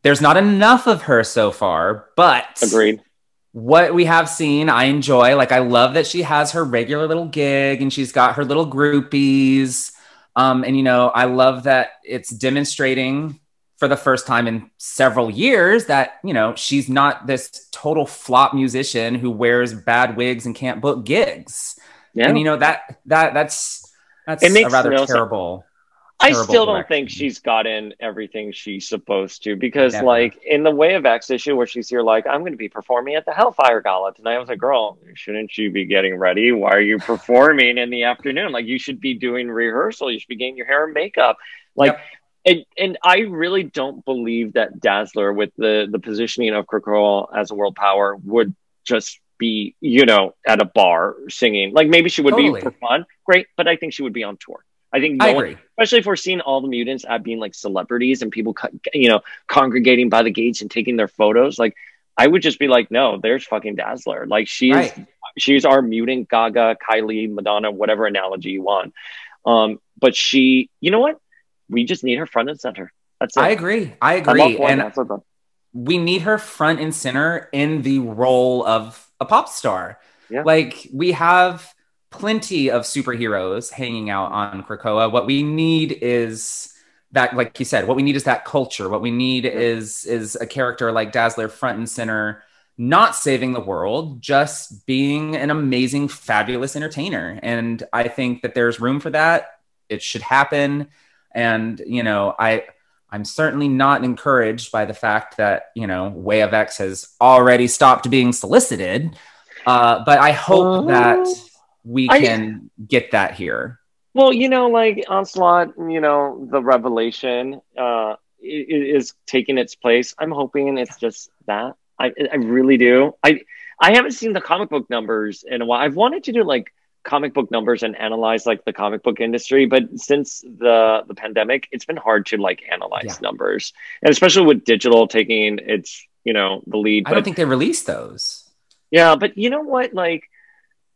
there's not enough of her so far, but agreed what we have seen, I enjoy. Like, I love that she has her regular little gig and she's got her little groupies. Um, and, you know, I love that it's demonstrating for the first time in several years that, you know, she's not this total flop musician who wears bad wigs and can't book gigs. yeah And, you know, that, that, that's, that's It makes a rather no sense. I still don't think she's gotten everything she's supposed to because, Never. like, in the Way of X issue where she's here, like, I'm going to be performing at the Hellfire Gala tonight. I was like, girl, shouldn't you be getting ready? Why are you performing in the afternoon? Like, you should be doing rehearsal. You should be getting your hair and makeup. Like, and, and I really don't believe that Dazzler, with the the positioning of Krakoa as a world power, would just be, you know, at a bar singing. Like, maybe she would Totally. be for fun, great, but I think she would be on tour. I think no I one- especially if we're seeing all the mutants at being like celebrities and people, you know, congregating by the gates and taking their photos. Like, I would just be like, no, there's fucking Dazzler. Like, she's Right. she's our mutant Gaga, Kylie, Madonna, whatever analogy you want. Um, but she, you know what? We just need her front and center. That's it. I agree. I agree. And we need her front and center in the role of a pop star. Yeah. Like we have plenty of superheroes hanging out on Krakoa. What we need is that, like you said, what we need is that culture. What we need is is a character like Dazzler front and center, not saving the world, just being an amazing, fabulous entertainer. And I think that there's room for that. It should happen. And you know, I I'm certainly not encouraged by the fact that, you know, Way of X has already stopped being solicited. Uh, but I hope that we I- can get that here. Well, you know, like Onslaught, you know, the revelation uh, is taking its place. I'm hoping it's just that. I, I really do. I I haven't seen the comic book numbers in a while. I've wanted to do like comic book numbers and analyze like the comic book industry, but since the the pandemic, it's been hard to like analyze Yeah. numbers, and especially with digital taking its you know the lead. I don't think they released those. yeah, but you know what? Like,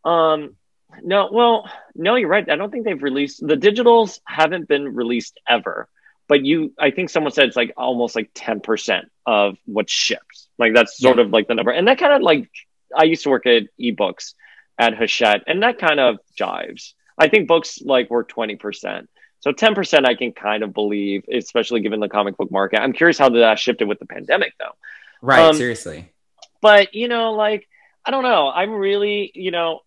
um, no, well, no, you're right. I don't think they've released the digitals haven't been released ever. But you, I think someone said it's like almost like ten percent of what ships. Like that's sort Yeah. of like the number, and that kind of like I used to work at ebooks at Hachette, and that kind of jives. I think books like were twenty percent. So ten percent, I can kind of believe, especially given the comic book market. I'm curious how that shifted with the pandemic, though Right, Um, seriously. but you know like i don't know i'm really you know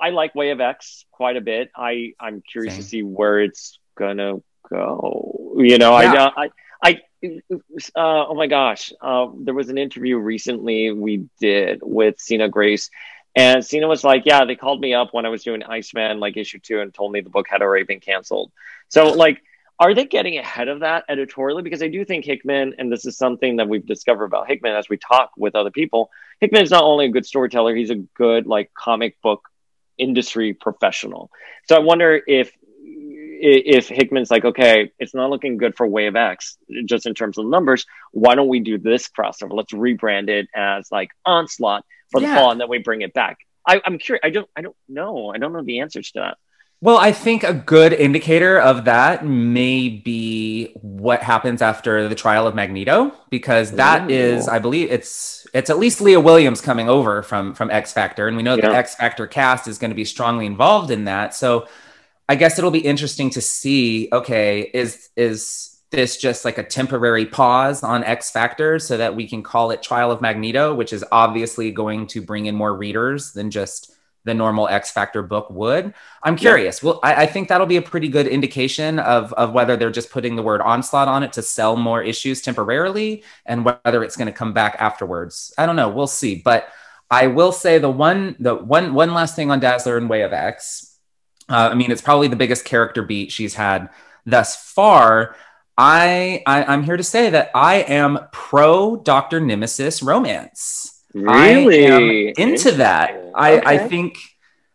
i like way of x quite a bit i i'm curious Same. to see where it's gonna go you know Yeah. i i i uh, oh my gosh uh, there was an interview recently we did with Sina Grace and Sina was like yeah they called me up when I was doing Iceman like issue two and told me the book had already been canceled so like are they getting ahead of that editorially? Because I do think Hickman, and this is something that we've discovered about Hickman as we talk with other people, Hickman is not only a good storyteller, he's a good like comic book industry professional. So I wonder if if Hickman's like, okay, it's not looking good for Way of X, just in terms of numbers. Why don't we do this crossover? Let's rebrand it as like Onslaught for the Yeah. fall, and then we bring it back. I, I'm curious. I don't. I don't know. I don't know the answers to that. Well, I think a good indicator of that may be what happens after the trial of Magneto, because that Ooh. is, I believe, it's it's at least Leah Williams coming over from from X Factor, and we know the X Factor cast is going to be strongly involved in that. So, I guess it'll be interesting to see. Okay, is is this just like a temporary pause on X Factor so that we can call it Trial of Magneto, which is obviously going to bring in more readers than just the normal X Factor book would. I'm curious. Well, I, I think that'll be a pretty good indication of, of whether they're just putting the word onslaught on it to sell more issues temporarily and whether it's going to come back afterwards. I don't know. We'll see. But I will say the one the one one last thing on Dazzler and Way of X. Uh, I mean, it's probably the biggest character beat she's had thus far. I, I I'm here to say that I am pro Doctor Nemesis romance. Really I am into that. I I think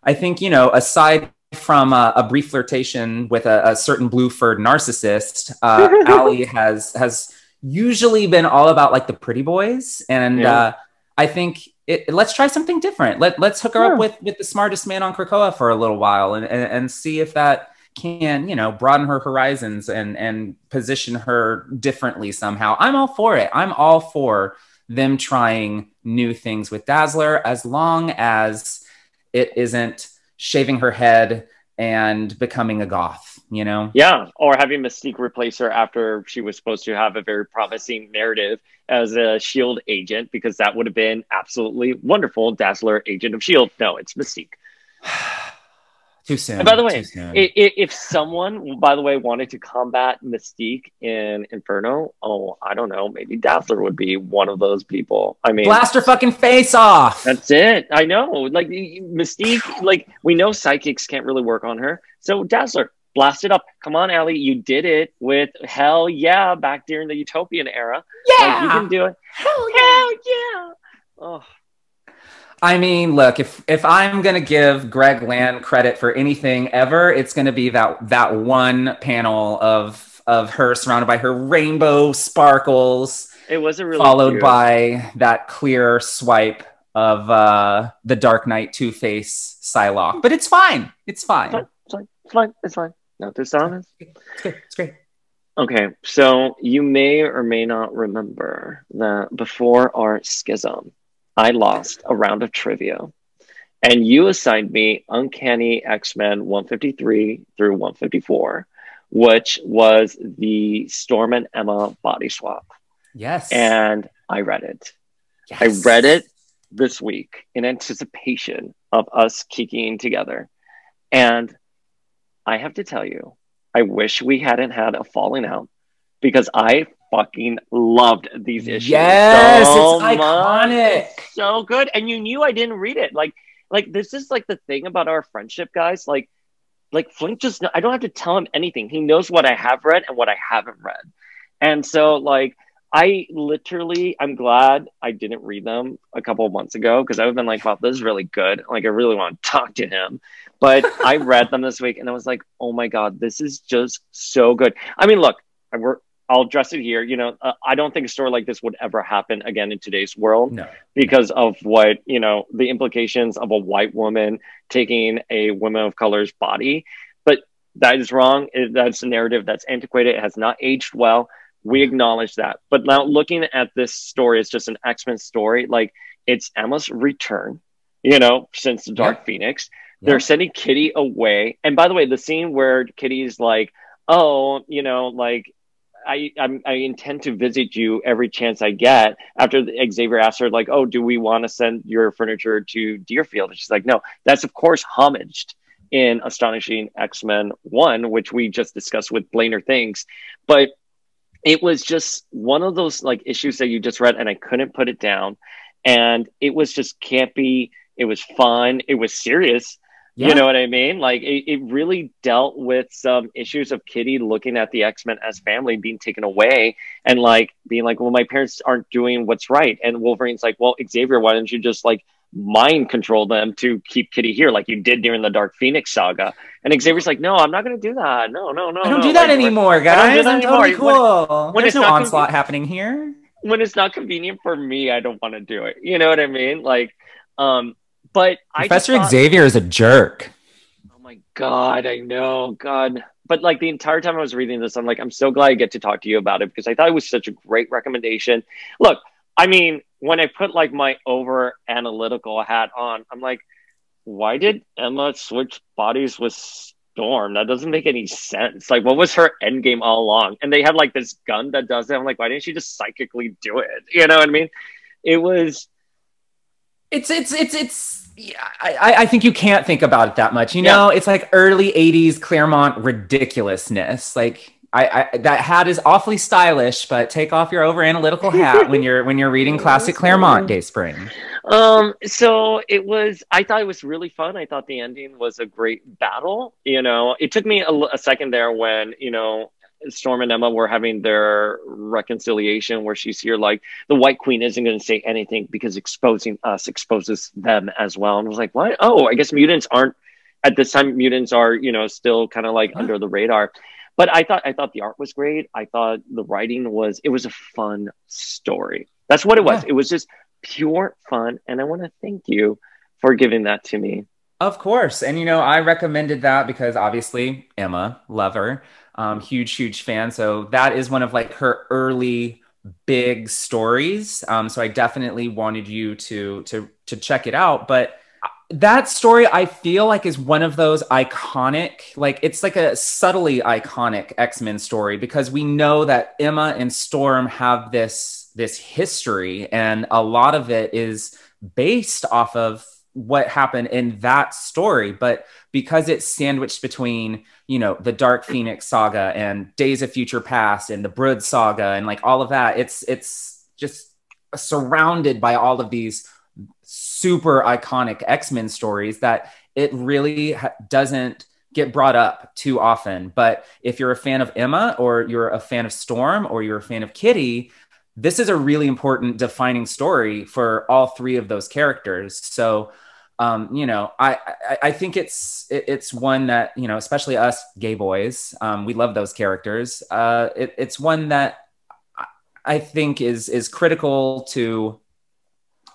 I think you know aside from a, a brief flirtation with a, a certain blue furred narcissist, uh, Ali has has usually been all about like the pretty boys, and Yeah. uh, I think it, let's try something different. Let let's hook her Yeah. up with with the smartest man on Krakoa for a little while, and and, and see if that can you know broaden her horizons and and position her differently somehow. I'm all for it. I'm all for them trying new things with Dazzler as long as it isn't shaving her head and becoming a goth, you know? Yeah, or having Mystique replace her after she was supposed to have a very promising narrative as a Shield E agent, because that would have been absolutely wonderful. Dazzler, agent of Shield. E No, it's Mystique. Too soon. And by the way, Too soon. i- i- if someone, by the way, wanted to combat Mystique in Inferno, oh, I don't know, maybe Dazzler would be one of those people. I mean, blast her fucking face off. That's it. I know. Like Mystique, like we know psychics can't really work on her. So Dazzler, blast it up. Come on, Allie. You did it with hell yeah back during the Utopian era. Like, you can do it. Hell yeah. Oh, I mean, look, if if I'm gonna give Greg Land credit for anything ever, it's gonna be that that one panel of of her surrounded by her rainbow sparkles, it was a really followed cute- by that clear swipe of uh the Dark Knight Two Face Psylocke. But it's fine. It's fine. It's fine. It's fine. It's fine. Not dishonest. It's good. It's great. Okay, so you may or may not remember that before our schism, I lost a round of trivia, and you assigned me Uncanny X Men 153 through 154, which was the Storm and Emma body swap. Yes. And I read it. I read it this week in anticipation of us kicking together. And I have to tell you, I wish we hadn't had a falling out because I fucking loved these issues. Yes, so it's iconic. It's so good. And you knew I didn't read it. Like, like this is like the thing about our friendship, guys. Like, like Flink just I don't have to tell him anything. He knows what I have read and what I haven't read. And so like I literally I'm glad I didn't read them a couple of months ago because I would have been like, wow, this is really good. Like I really want to talk to him. But I read them this week and I was like, oh my God, this is just so good. I mean, look, I work I'll address it here. You know, uh, I don't think a story like this would ever happen again in today's world No. because of what you know the implications of a white woman taking a woman of color's body but that is wrong It- that's a narrative that's antiquated it has not aged well we acknowledge that but now looking at this story it's just an x-men story like it's emma's return you know since the dark Yeah. phoenix Yeah. they're sending kitty away and by the way the scene where kitty's like oh you know like I, I'm, I intend to visit you every chance I get. After Xavier asked her, like, "Oh, do we want to send your furniture to Deerfield?" And she's like, "No, that's of course homaged in Astonishing X Men One, which we just discussed with Blainer Things." But it was just one of those like issues that you just read, and I couldn't put it down. And it was just campy. It was fun. It was serious. Yeah. You know what I mean? Like it, it really dealt with some issues of Kitty looking at the X Men as family being taken away and like being like, well, my parents aren't doing what's right. And Wolverine's like, well, Xavier, why don't you just like mind control them to keep Kitty here like you did during the Dark Phoenix saga? And Xavier's like, no, I'm not going to do that. No, no, no. I don't no. do that Like, anymore, guys. that I'm anymore. totally cool. when There's it's no onslaught conven- happening here. when it's not convenient for me, I don't want to do it. You know what I mean? Like, um, but I Professor thought- Xavier is a jerk. Oh my god, I know, God. But like the entire time I was reading this, I'm like, I'm so glad I get to talk to you about it because I thought it was such a great recommendation. Look, I mean, when I put like my over analytical hat on, I'm like, why did Emma switch bodies with Storm? That doesn't make any sense. Like, what was her end game all along? And they had like this gun that does it. I'm like, why didn't she just psychically do it? You know what I mean? It was It's it's it's it's. Yeah, I, I- think you can't think about it that much. You know, it's like early '80s Claremont ridiculousness. Like I, I, that hat is awfully stylish, but take off your over analytical hat when you're when you're reading classic Claremont Dayspring. Um, so it was. I thought it was really fun. I thought the ending was a great battle. You know, it took me a, a second there when you know Storm and Emma were having their reconciliation, where she's here like the White Queen isn't going to say anything because exposing us exposes them as well. And I was like, what? Oh, I guess mutants aren't at this time. Mutants are you know still kind of like yeah. under the radar. But I thought I thought the art was great. I thought the writing was it was a fun story. That's what it was. Yeah. It was just pure fun. And I want to thank you for giving that to me. Of course. And, you know, I recommended that because obviously Emma, lover, um, huge, huge fan. So that is one of like her early big stories. Um, so I definitely wanted you to, to, to check it out. But that story I feel like is one of those iconic, like it's like a subtly iconic X-Men story because we know that Emma and Storm have this this history and a lot of it is based off of what happened in that story but because it's sandwiched between you know the dark phoenix saga and days of future past and the brood saga and like all of that it's it's just surrounded by all of these super iconic x-men stories that it really ha- doesn't get brought up too often. But if you're a fan of emma or you're a fan of storm or you're a fan of kitty this is a really important defining story for all three of those characters. So, um, you know, I, I, I think it's it, it's one that you know, especially us gay boys, um, we love those characters. Uh, it, it's one that I think is is critical to.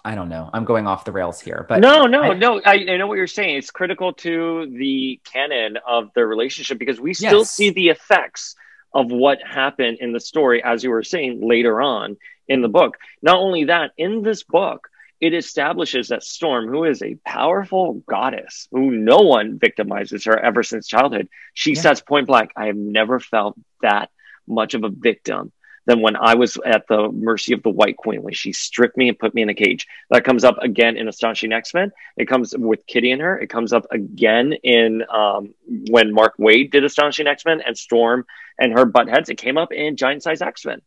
I don't know. I'm going off the rails here, but no, no, I, no. I, I, know what you're saying. It's critical to the canon of the relationship because we still yes. see the effects of what happened in the story, as you were saying later on in the book. Not only that, in this book, it establishes that Storm, who is a powerful goddess who no one victimizes her ever since childhood, she yeah. says point blank, I have never felt that much of a victim than when I was at the mercy of the White Queen, when she stripped me and put me in a cage. That comes up again in Astonishing X Men. It comes with Kitty and her. It comes up again in um, when Mark Waid did Astonishing X Men and Storm and her butt heads. It came up in Giant Size X Men.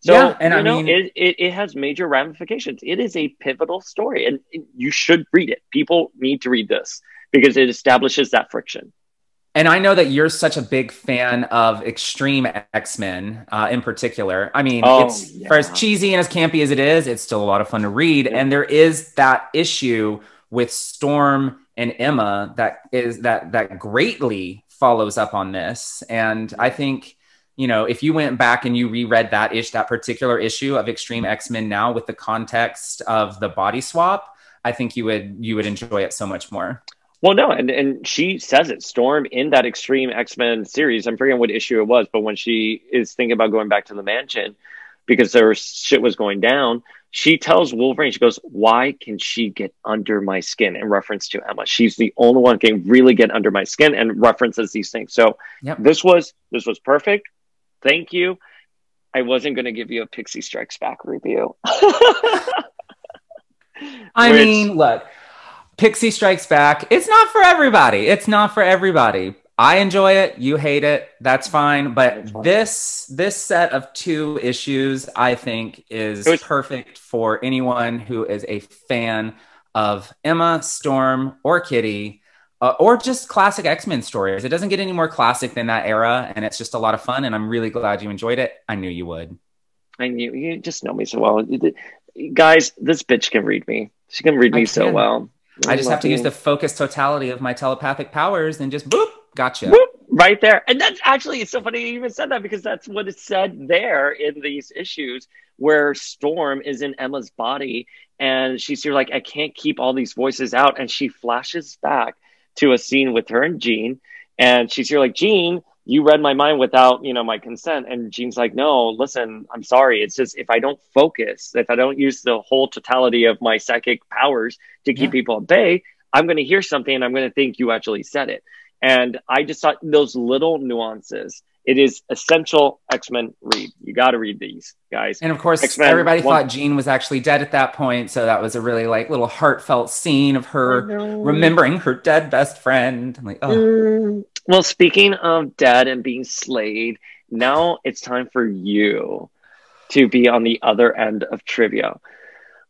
So, yeah, and I know, mean, it, it, it, has major ramifications. It is a pivotal story, and you should read it. People need to read this because it establishes that friction. And I know that you're such a big fan of Extreme X Men uh, in particular. I mean, oh, it's yeah. for as cheesy and as campy as it is, it's still a lot of fun to read. Yeah. And there is that issue with Storm and Emma that is that that greatly follows up on this. And I think, you know, if you went back and you reread that ish that particular issue of Extreme X Men now with the context of the body swap, I think you would you would enjoy it so much more. Well, no, and, and she says it. Storm in that Extreme X Men series. I'm forgetting what issue it was, but when she is thinking about going back to the mansion because there was shit was going down, she tells Wolverine, she goes, "Why can she get under my skin?" In reference to Emma, she's the only one can really get under my skin, and references these things. So yep. this was this was perfect. Thank you. I wasn't going to give you a Pixie Strikes Back review. I Which, mean, look Pixie Strikes Back. It's not for everybody. It's not for everybody. I enjoy it. You hate it. That's fine. But this this set of two issues, I think, is was- perfect for anyone who is a fan of Emma, Storm, or Kitty, uh, or just classic X Men stories. It doesn't get any more classic than that era, and it's just a lot of fun. And I'm really glad you enjoyed it. I knew you would. I knew you just know me so well, guys. This bitch can read me. She can read me so well. I just have to use the focus totality of my telepathic powers and just boop, gotcha. Boop, right there. And that's actually, it's so funny you even said that because that's what it said there in these issues where Storm is in Emma's body and she's here like, I can't keep all these voices out. And she flashes back to a scene with her and Jean. And she's here like, Jean, you read my mind without you know my consent. And jean's like no listen i'm sorry. It's just if i don't focus if i don't use the whole totality of my psychic powers to keep yeah. people at bay i'm going to hear something and i'm going to think you actually said it. And i just thought those little nuances it is essential x-men read. You got to read these guys. And of course X-Men, everybody one- thought jean was actually dead at that point. So that was a really like little heartfelt scene of her remembering her dead best friend. I'm like oh well, speaking of dead and being slayed Now it's time for you to be on the other end of trivia.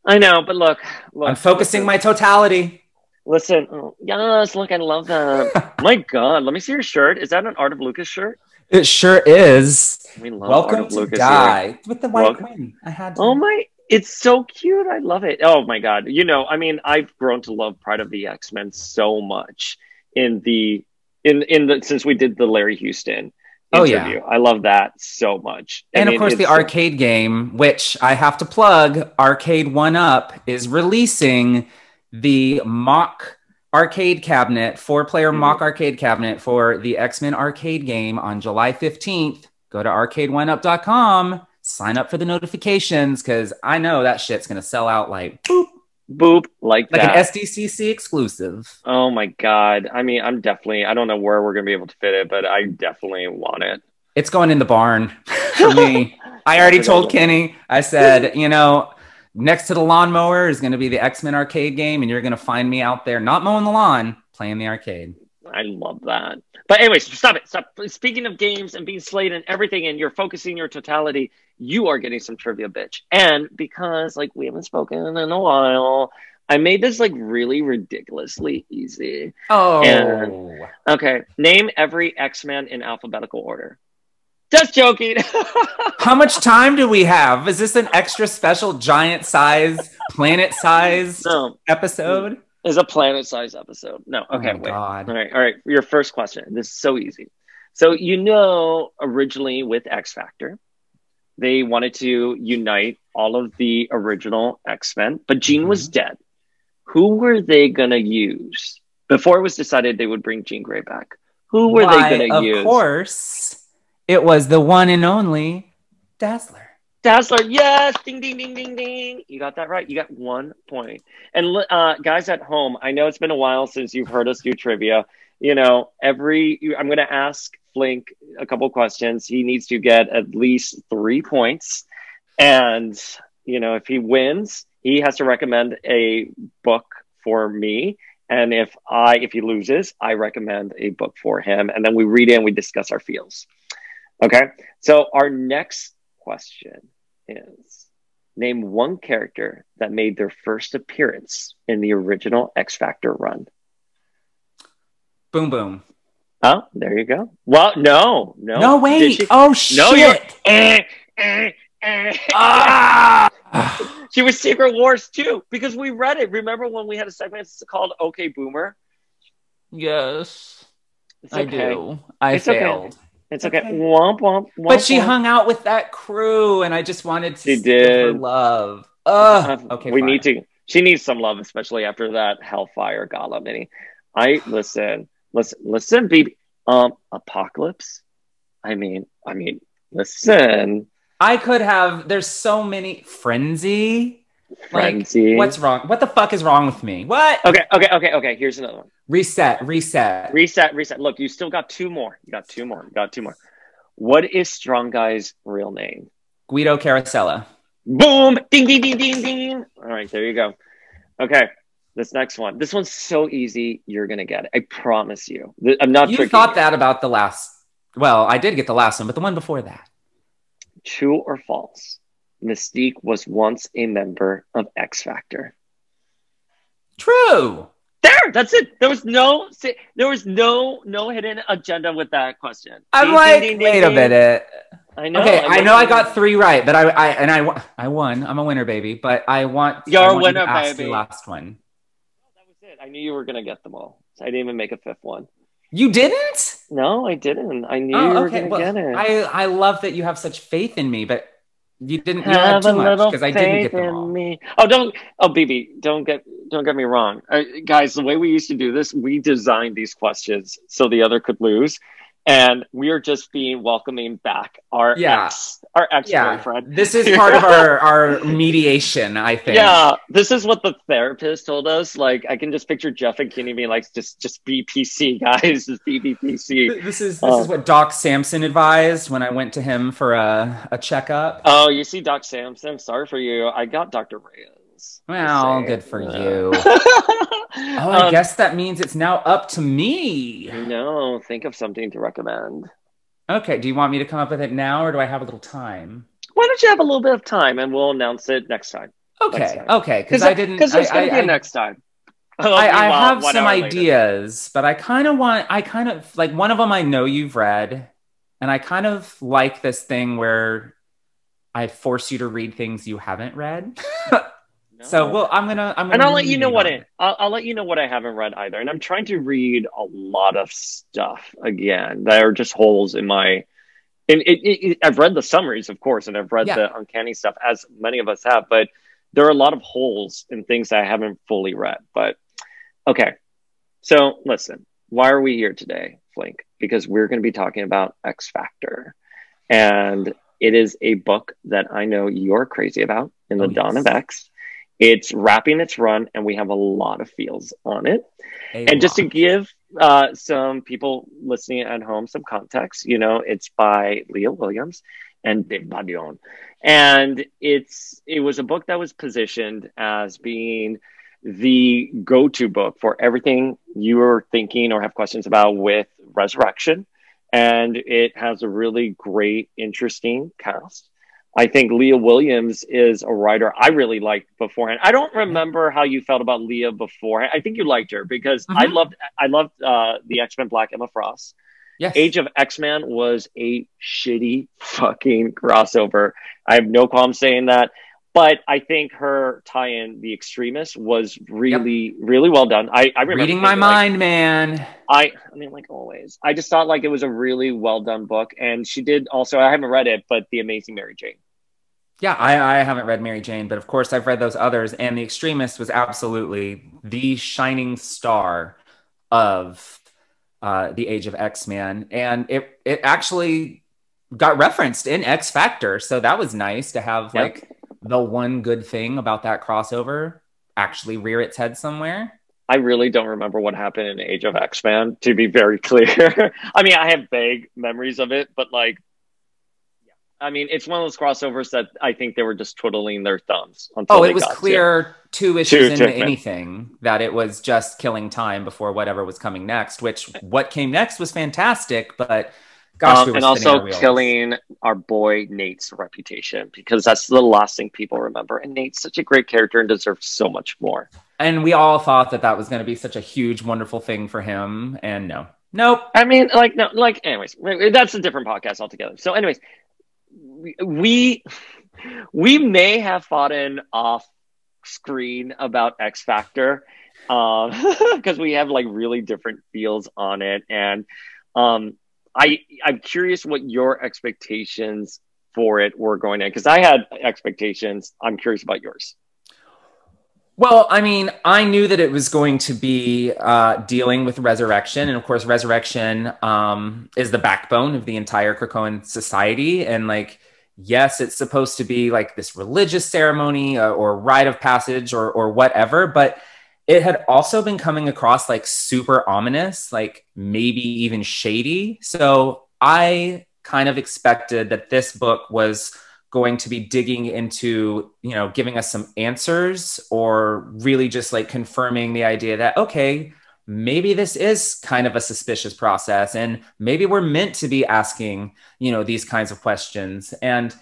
I know, but look, look I'm focusing my totality. Listen, oh, yes, look, I love that. my God, let me see your shirt. Is that an Art of Lucas shirt? It sure is. We love Welcome Art of to Lucas Die here. with the white Welcome- queen. I had to. Oh my, it's so cute. I love it. Oh my God. You know, I mean, I've grown to love Pride of the X-Men so much in the in in the since we did the Larry Houston interview. Oh, yeah. I love that so much. I and of course, the arcade game, which I have to plug, Arcade One Up is releasing the mock arcade cabinet, four player Mhm. mock arcade cabinet for the X Men arcade game on July 15th. Go to arcade1up.com, sign up for the notifications because I know that shit's going to sell out like, boop, boop like, like that. an SDCC exclusive. Oh my god! I mean, I'm definitely. I don't know where we're gonna be able to fit it, but I definitely want it. It's going in the barn for me. I already told Kenny, I said, you know, next to the lawnmower is going to be the X Men arcade game, and you're going to find me out there not mowing the lawn, playing the arcade. I love that. But anyways, stop it. Stop. Speaking of games and being slayed and everything, and you're focusing your totality, you are getting some trivia, bitch. And because like we haven't spoken in a while, I made this like really ridiculously easy. Oh, And- Okay, name every X Man in alphabetical order. Just joking. how much time do we have? Is this an extra special giant size, planet size no, episode? Is a planet-sized episode. No. Oh okay, oh wait. God. All right, all right. Your first question. This is so easy. So you know, originally with X Factor, they wanted to unite all of the original X Men, but Jean was mm-hmm. dead. Who were they gonna use before it was decided they would bring Jean Grey back? Who were Why, they gonna of use? Of course, it was the one and only Dazzler. Dazzler, yes, ding, ding, ding, ding, ding. You got that right. You got one point. And uh, guys at home, I know it's been a while since you've heard us do trivia. You know, every I'm going to ask Flink a couple questions. He needs to get at least three points, and you know, if he wins, he has to recommend a book for me. And if I, if he loses, I recommend a book for him, and then we read it and we discuss our feels. Okay. So our next question is name one character that made their first appearance in the original X Factor run. Boom, boom. Oh, there you go. Well, no, no. No, wait. she- Oh, No, shit. you're. Eh, eh, eh. Ah! she was Secret Wars too because we read it. Remember when we had a segment called "Okay Boomer"? yes, It's I okay. do. I It's okay. It's okay. Okay. Womp womp. womp But she womp. hung out with that crew, and I just wanted to She give her did. love. Ugh. Uh, Okay, we fine. need to. She needs some love, especially after that Hellfire Gala mini. I listen, listen, listen, baby. Um, Apocalypse. I mean, I mean, listen, I could have. There's so many frenzy. Like, what's wrong? What the fuck is wrong with me? What? okay, okay, okay, okay. Here's another one. Reset. Reset. Reset, reset. Look, you still got two more. You got two more. You got two more. What is Strong Guy's real name? Guido Carosella. Boom! Ding, ding, ding, ding, ding. All right, there you go. Okay, this next one. This one's so easy. You're gonna get it. I promise you. I'm not You thought you. that about the last. Well, I did get the last one, but the one before that. True or false? Mystique was once a member of X Factor. True. There, that's it. There was no, there was no, no hidden agenda with that question. I'm Ding, like, ding, ding, wait a minute. I know. okay, I went- know I got three right, but I, I and I, I won. I'm a winner, baby. But I want. You're I a want you to winner, ask baby. The last one. Oh, that was it. I knew you were gonna get them all. So I didn't even make a fifth one. You didn't? No, I didn't. I knew oh, you Oh, were okay. gonna Well, get it. I, I love that you have such faith in me, but you didn't. You Have too much because I didn't get them all. me. Oh, don't. Oh, BB, don't get don't get me wrong, uh, guys. The way we used to do this, we designed these questions so the other could lose, and we are just being welcoming back our Yeah. ex, our ex Yeah, boyfriend. this is part of our our mediation. I think. Yeah, this is what the therapist told us. Like, I can just picture Jeff and Kenny being like, "Just, just be PC, guys. Just be PC." This is this Uh, is what Doc Samson advised when I went to him for a, a checkup. Oh, you see, Doc Samson. Sorry for you. I got Dr. Reyes. Well, good for saying. you. oh, I um, guess that means it's now up to me. No, think of something to recommend. Okay. Do you want me to come up with it now or do I have a little time? Why don't you have a little bit of time and we'll announce it next time? Okay. Next time. Okay. Because I didn't. Because there's going to be a I- next time. I, I have some ideas, but I kind of want, I kind of like one of them I know you've read, and I kind of like this thing where I force you to read things you haven't read. So, oh. well, I'm gonna, I'm gonna, and I'll let you know what it. I'll, I'll let you know what I haven't read either. And I'm trying to read a lot of stuff again that are just holes in my. And it, it, it- I've read the summaries, of course, and I've read Yeah. the uncanny stuff, as many of us have. But there are a lot of holes in things that I haven't fully read. But okay, so listen, why are we here today, Flink? Because we're going to be talking about X Factor, and it is a book that I know you're crazy about in the Oh, Dawn of. X. It's wrapping its run, and we have a lot of feels on it. A and just to give uh, some people listening at home some context, you know, it's by Leah Williams and Dave Baldeón, and it's it was a book that was positioned as being the go-to book for everything you are thinking or have questions about with Resurrection, and it has a really great, interesting cast. I think Leah Williams is a writer I really liked beforehand. I don't remember how you felt about Leah beforehand. I think you liked her because I Mhm. loved I loved uh, the X Men Black Emma Frost. Yes. Age of X Men was a shitty fucking crossover. I have no qualm saying that. But I think her tie-in, The Extremist, was really, really well done. I, I remember Reading my like, mind, man. I, I mean, like always, I just thought like it was a really well done book, and she did also. I haven't read it, but The Amazing Mary Jane. Yeah, I, I haven't read Mary Jane, but of course I've read those others. And The Extremist was absolutely the shining star of uh, the Age of X Men, and it it actually got referenced in X Factor, so that was nice to have Yep. like the one good thing about that crossover actually rear its head somewhere. I really don't remember what happened in Age of X Men. To be very clear, I mean, I have vague memories of it, but like. I mean, it's one of those crossovers that I think they were just twiddling their thumbs Oh, it was to. clear two issues into anything that it was just killing time before whatever was coming next. Which what came next was fantastic, but gosh, Um, we and also killing our boy Nate's reputation because that's the last thing people remember. And Nate's such a great character and deserves so much more. And we all thought that that was going to be such a huge, wonderful thing for him, and no, nope. I mean, like, no, like, anyways, that's a different podcast altogether. So, anyways, we we may have fought in off screen about X Factor um because we have like really different feels on it and um I I'm curious what your expectations for it were going in because I had expectations. I'm curious about yours. Well, I mean, I knew that it was going to be uh, dealing with resurrection, and of course, resurrection um, is the backbone of the entire Krakoan society. And like, yes, it's supposed to be like this religious ceremony uh, or rite of passage or or whatever, but it had also been coming across like super ominous, like maybe even shady. So I kind of expected that this book was going to be digging into, you know, giving us some answers or really just like confirming the idea that, okay, maybe this is kind of a suspicious process and maybe we're meant to be asking, you know, these kinds of questions. And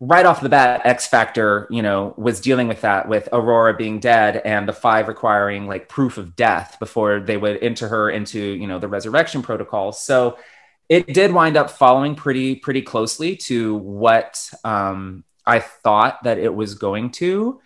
right off the bat, X Factor, you know, was dealing with that with Aurora being dead and the five requiring like proof of death before they would enter her into, you know, the resurrection protocol. So it did wind up following pretty pretty closely to what um, I thought that it was going to.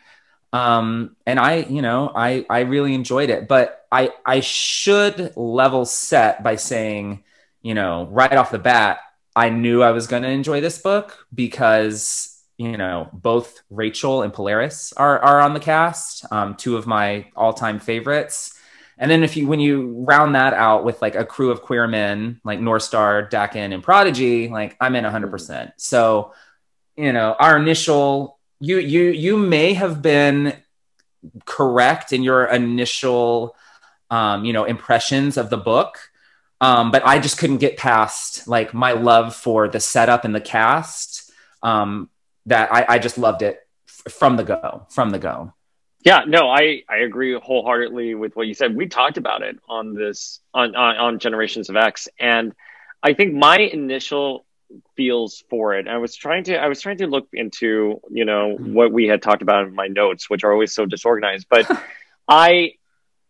Um, and I, you know, I I really enjoyed it, but I I should level set by saying, you know, right off the bat, I knew I was going to enjoy this book because you know both Rachel and Polaris are are on the cast, um, two of my all time favorites. And then if you when you round that out with like a crew of queer men like North Star, Daken, and Prodigy, like I'm in 100. percent So, you know, our initial you you you may have been correct in your initial um, you know impressions of the book, um, but I just couldn't get past like my love for the setup and the cast. Um, that I, I just loved it f- from the go, from the go. Yeah, no, I, I agree wholeheartedly with what you said. We talked about it on this on, on on Generations of X, and I think my initial feels for it. I was trying to I was trying to look into, you know, mm-hmm. what we had talked about in my notes, which are always so disorganized. But I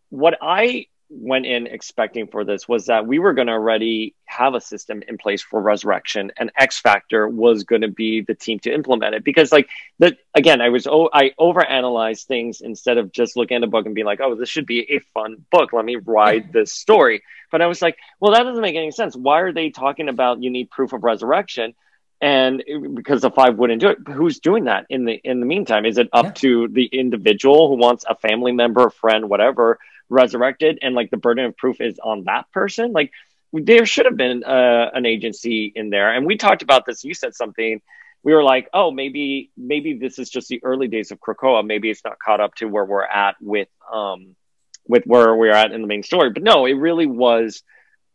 what I went in expecting for this was that we were going to already have a system in place for resurrection and x factor was going to be the team to implement it. Because like that again i was oh i overanalyzed things instead of just looking at a book and being like oh this should be a fun book. Let me ride this story. But i was like well that doesn't make any sense. Why are they talking about you need proof of resurrection? And eh, because the five wouldn't do it. Who's doing that in the in the meantime? Is it up yeah. to the individual who wants a family member a friend whatever resurrected and like the burden of proof is on that person like there should have been uh, an agency in there. And we talked about this. You said something. We were like oh maybe maybe this is just the early days of krakoa. Maybe it's not caught up to where we're at with um with where we're at in the main story. But no it really was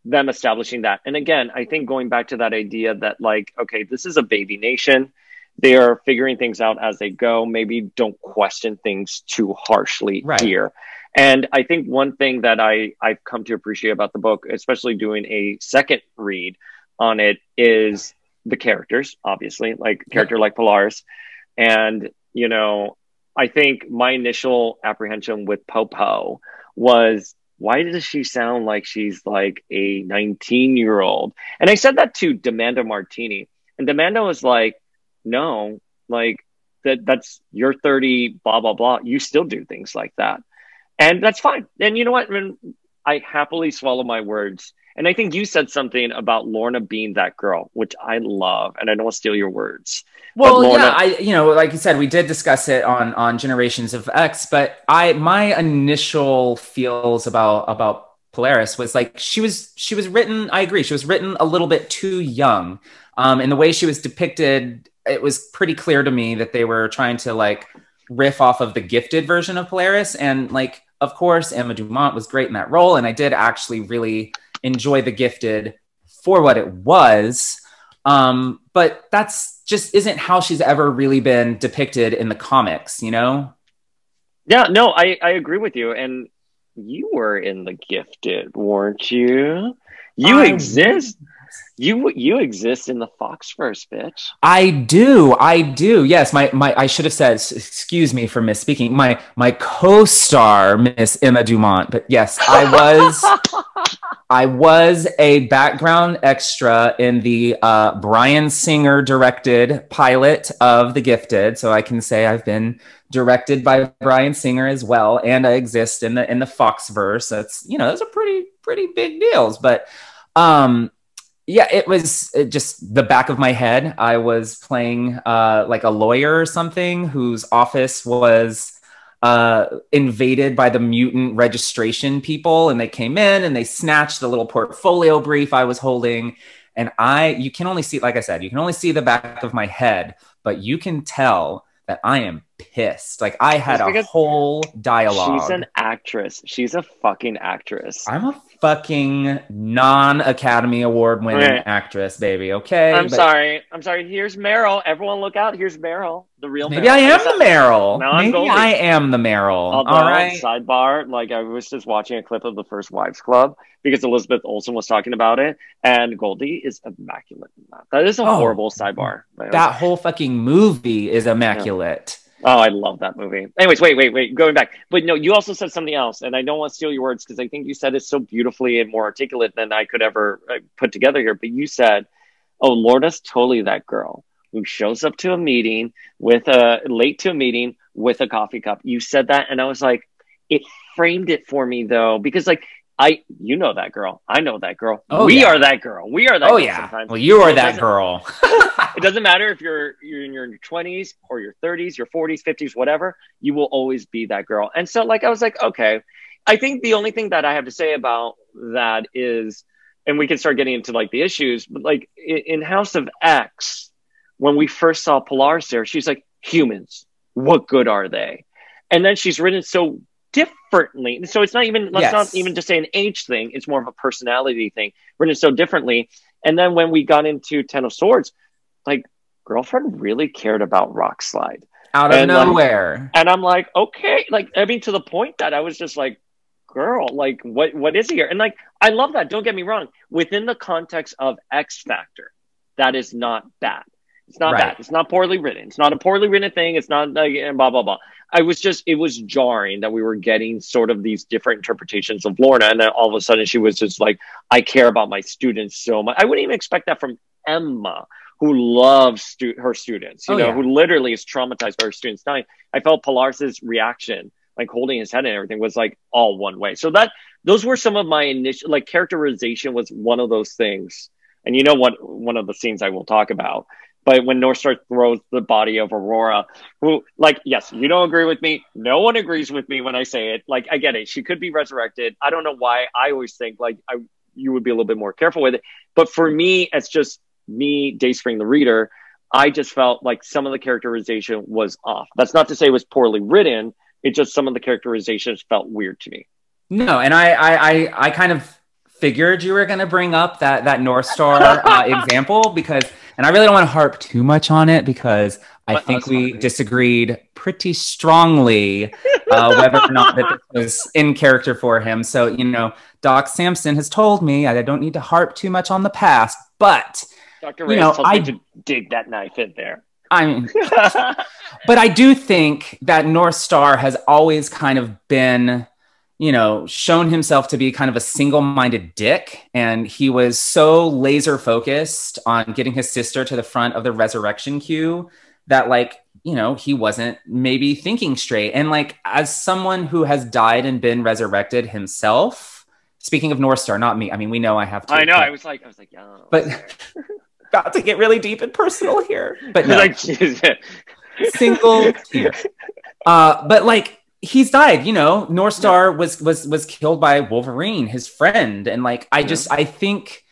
them establishing that. And again i think going back to that idea that like okay this is a baby nation. They are figuring things out as they go. Maybe don't question things too harshly right. here and I think one thing that I, I've come to appreciate about the book, especially doing a second read on it, is the characters, obviously, like a character yeah. like Polaris. And, you know, I think my initial apprehension with Popo was why does she sound like she's like a 19 year old? And I said that to Demanda Martini. And Demanda was like, no, like that that's you're 30, blah, blah, blah. You still do things like that and that's fine. And you know what? I, mean, I happily swallow my words. And I think you said something about Lorna being that girl, which I love, and I don't want to steal your words. Well, Lorna- yeah, I you know, like you said, we did discuss it on on Generations of X, but I my initial feels about about Polaris was like she was she was written. I agree, she was written a little bit too young, um, and the way she was depicted, it was pretty clear to me that they were trying to like riff off of the gifted version of Polaris, and like of course, Emma Dumont was great in that role, and I did actually really enjoy The Gifted for what it was. Um, but that's just isn't how she's ever really been depicted in the comics, you know? Yeah, no, I, I agree with you. And you were in The Gifted, weren't you? You I exist. You you exist in the Foxverse, bitch. I do. I do. Yes, my my I should have said excuse me for misspeaking. My my co-star Miss Emma Dumont, but yes, I was I was a background extra in the uh, Bryan Singer directed pilot of The Gifted, so I can say I've been directed by Bryan Singer as well, and I exist in the in the Foxverse. That's you know those are pretty pretty big deals, but um yeah it was just the back of my head i was playing uh, like a lawyer or something whose office was uh, invaded by the mutant registration people and they came in and they snatched the little portfolio brief i was holding. And i you can only see like i said you can only see the back of my head but you can tell that i am pissed. Like i had a whole dialogue she's an actress. She's a fucking actress. I'm a fucking non Academy Award winning right. actress, baby. Okay. I'm but... sorry. I'm sorry. Here's Meryl. Everyone look out. Here's Meryl. The real Maybe Meryl. I am the Meryl. Now Maybe I am the Meryl. Although, All right. Sidebar, like I was just watching a clip of the first Wives Club because Elizabeth Olsen was talking about it, and Goldie is immaculate. That is a oh, horrible sidebar. That whole fucking movie is immaculate. Yeah. Oh, I love that movie. Anyways, wait, wait, wait. Going back, but no, you also said something else, and I don't want to steal your words because I think you said it so beautifully and more articulate than I could ever uh, put together here. But you said, "Oh, Lorna's totally that girl who shows up to a meeting with a late to a meeting with a coffee cup." You said that, and I was like, it framed it for me though, because like I, you know that girl. I know that girl. Oh, we yeah. are that girl. We are that. Oh yeah. Sometimes. Well, you are that girl. it doesn't matter if you're you're in your twenties or your thirties, your forties, fifties, whatever. You will always be that girl. And so, like, I was like, okay. I think the only thing that I have to say about that is, and we can start getting into like the issues, but like in House of X, when we first saw Polaris there, she's like, humans, what good are they? And then she's written so differently. So it's not even let's yes. not even just say an age thing. It's more of a personality thing. Written so differently. And then when we got into Ten of Swords, like girlfriend really cared about Rockslide out of and nowhere. Like, and I'm like, okay, like I mean, to the point that I was just like, girl. Like, what what is here? And like, I love that. Don't get me wrong. Within the context of X Factor, that is not bad. It's not Right. bad. It's not poorly written. It's not a poorly written thing. It's not like and blah blah blah. I was just it was jarring that we were getting sort of these different interpretations of Lorna, and then all of a sudden she was just like, I care about my students so much. I wouldn't even expect that from Emma, who loves stu- her students. You Oh, know, yeah. who literally is traumatized by her students dying. I felt Polaris's reaction, like holding his head and everything, was like all one way. So that those were some of my initial like characterization was one of those things. And you know what? One of the scenes I will talk about. But when North Star throws the body of Aurora, who, like, yes, you don't agree with me. No one agrees with me when I say it. Like, I get it. She could be resurrected. I don't know why. I always think like I, you would be a little bit more careful with it. But for me, it's just me, Dayspring, the reader. I just felt like some of the characterization was off. That's not to say it was poorly written. It just some of the characterizations felt weird to me. No, and I, I, I, I kind of figured you were going to bring up that that North Star uh, example because, and I really don't want to harp too much on it because I But think we disagreed pretty strongly uh, whether or not that this was in character for him. So you know, Doc Samson has told me I don't need to harp too much on the past, but Dr. You know, I- me to dig that knife in there. I mean, but I do think that North Star has always kind of been, you know, shown himself to be kind of a single minded dick. And he was so laser focused on getting his sister to the front of the resurrection queue that, like, you know, he wasn't maybe thinking straight. And, like, as someone who has died and been resurrected himself, speaking of North Star, not me, I mean, we know I have to. I know. but- I was like, I was like, yeah. but about to get really deep and personal here. But no like, single tear. Uh, but like he's died, you know. North Star was was was killed by Wolverine, his friend, and like I just I think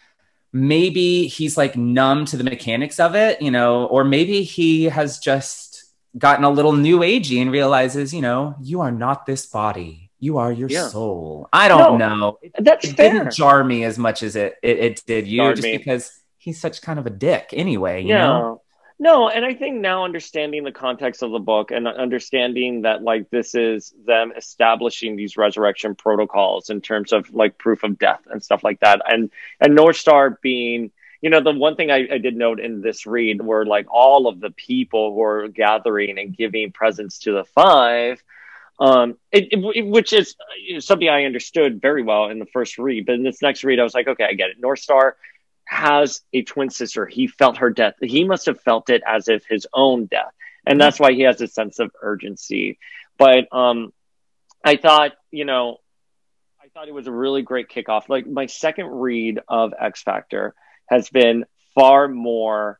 maybe he's like numb to the mechanics of it, you know, or maybe he has just gotten a little new agey and realizes, you know, you are not this body. You are your Yeah. soul. I don't No, know. It, That's it fair. didn't jar me as much as it it, it did you, Jarred just me. because he's such kind of a dick anyway. You yeah. know? No, and I think now understanding the context of the book and understanding that like this is them establishing these resurrection protocols in terms of like proof of death and stuff like that, and and North Star being, you know, the one thing I, I did note in this read were like all of the people who are gathering and giving presents to the five, um, it, it- which is something I understood very well in the first read, but in this next read, I was like, okay, I get it. North Star has a twin sister. He felt her death. He must have felt it as if his own death. And that's why he has a sense of urgency. But um I thought, you know, I thought it was a really great kickoff. Like my second read of X Factor has been far more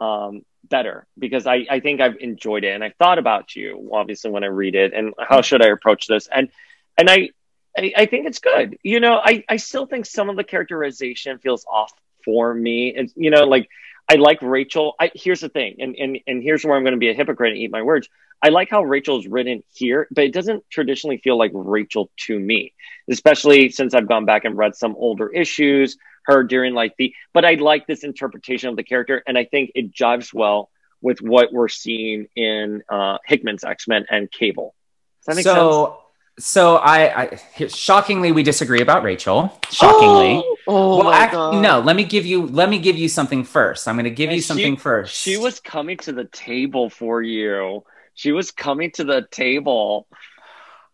um better because I, I think I've enjoyed it and I thought about you obviously when I read it and how should I approach this and and I I, I think it's good. You know, I, I still think some of the characterization feels off for me. And you know, like I like Rachel. I, here's the thing, and, and and here's where I'm going to be a hypocrite and eat my words. I like how Rachel's written here, but it doesn't traditionally feel like Rachel to me, especially since I've gone back and read some older issues, her during like the. But I like this interpretation of the character, and I think it jives well with what we're seeing in uh, Hickman's X Men and Cable. Does that make sense? So I, I shockingly we disagree about Rachel. Shockingly. Oh, well, my act- God. no. Let me give you. Let me give you something first. I'm going to give And you she- something first. She was coming to the table for you. She was coming to the table.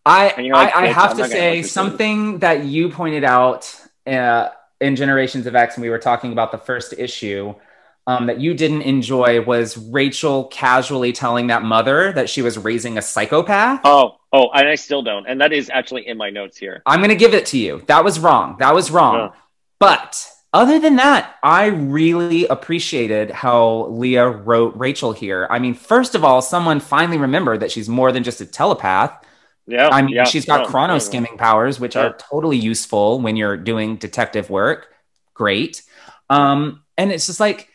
I, like, I, I have I'm to say something that you pointed out uh, in Generations of X, and we were talking about the first issue. Um, that you didn't enjoy was Rachel casually telling that mother that she was raising a psychopath. Oh, oh, and I still don't. And that is actually in my notes here. I'm going to give it to you. That was wrong. That was wrong. Yeah. But other than that, I really appreciated how Leah wrote Rachel here. I mean, first of all, someone finally remembered that she's more than just a telepath. Yeah. I mean, yeah, she's got no, chrono no, no. skimming powers, which are totally useful when you're doing detective work. Great. Um, and it's just like,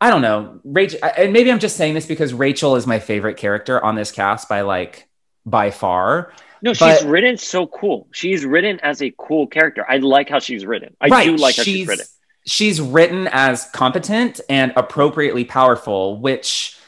I don't know, Rachel, and maybe I'm just saying this because Rachel is my favorite character on this cast by like by far. No, she's written so cool. She's written as a cool character. I like how she's written. I right. do like how she's written. She's written as competent and appropriately powerful, which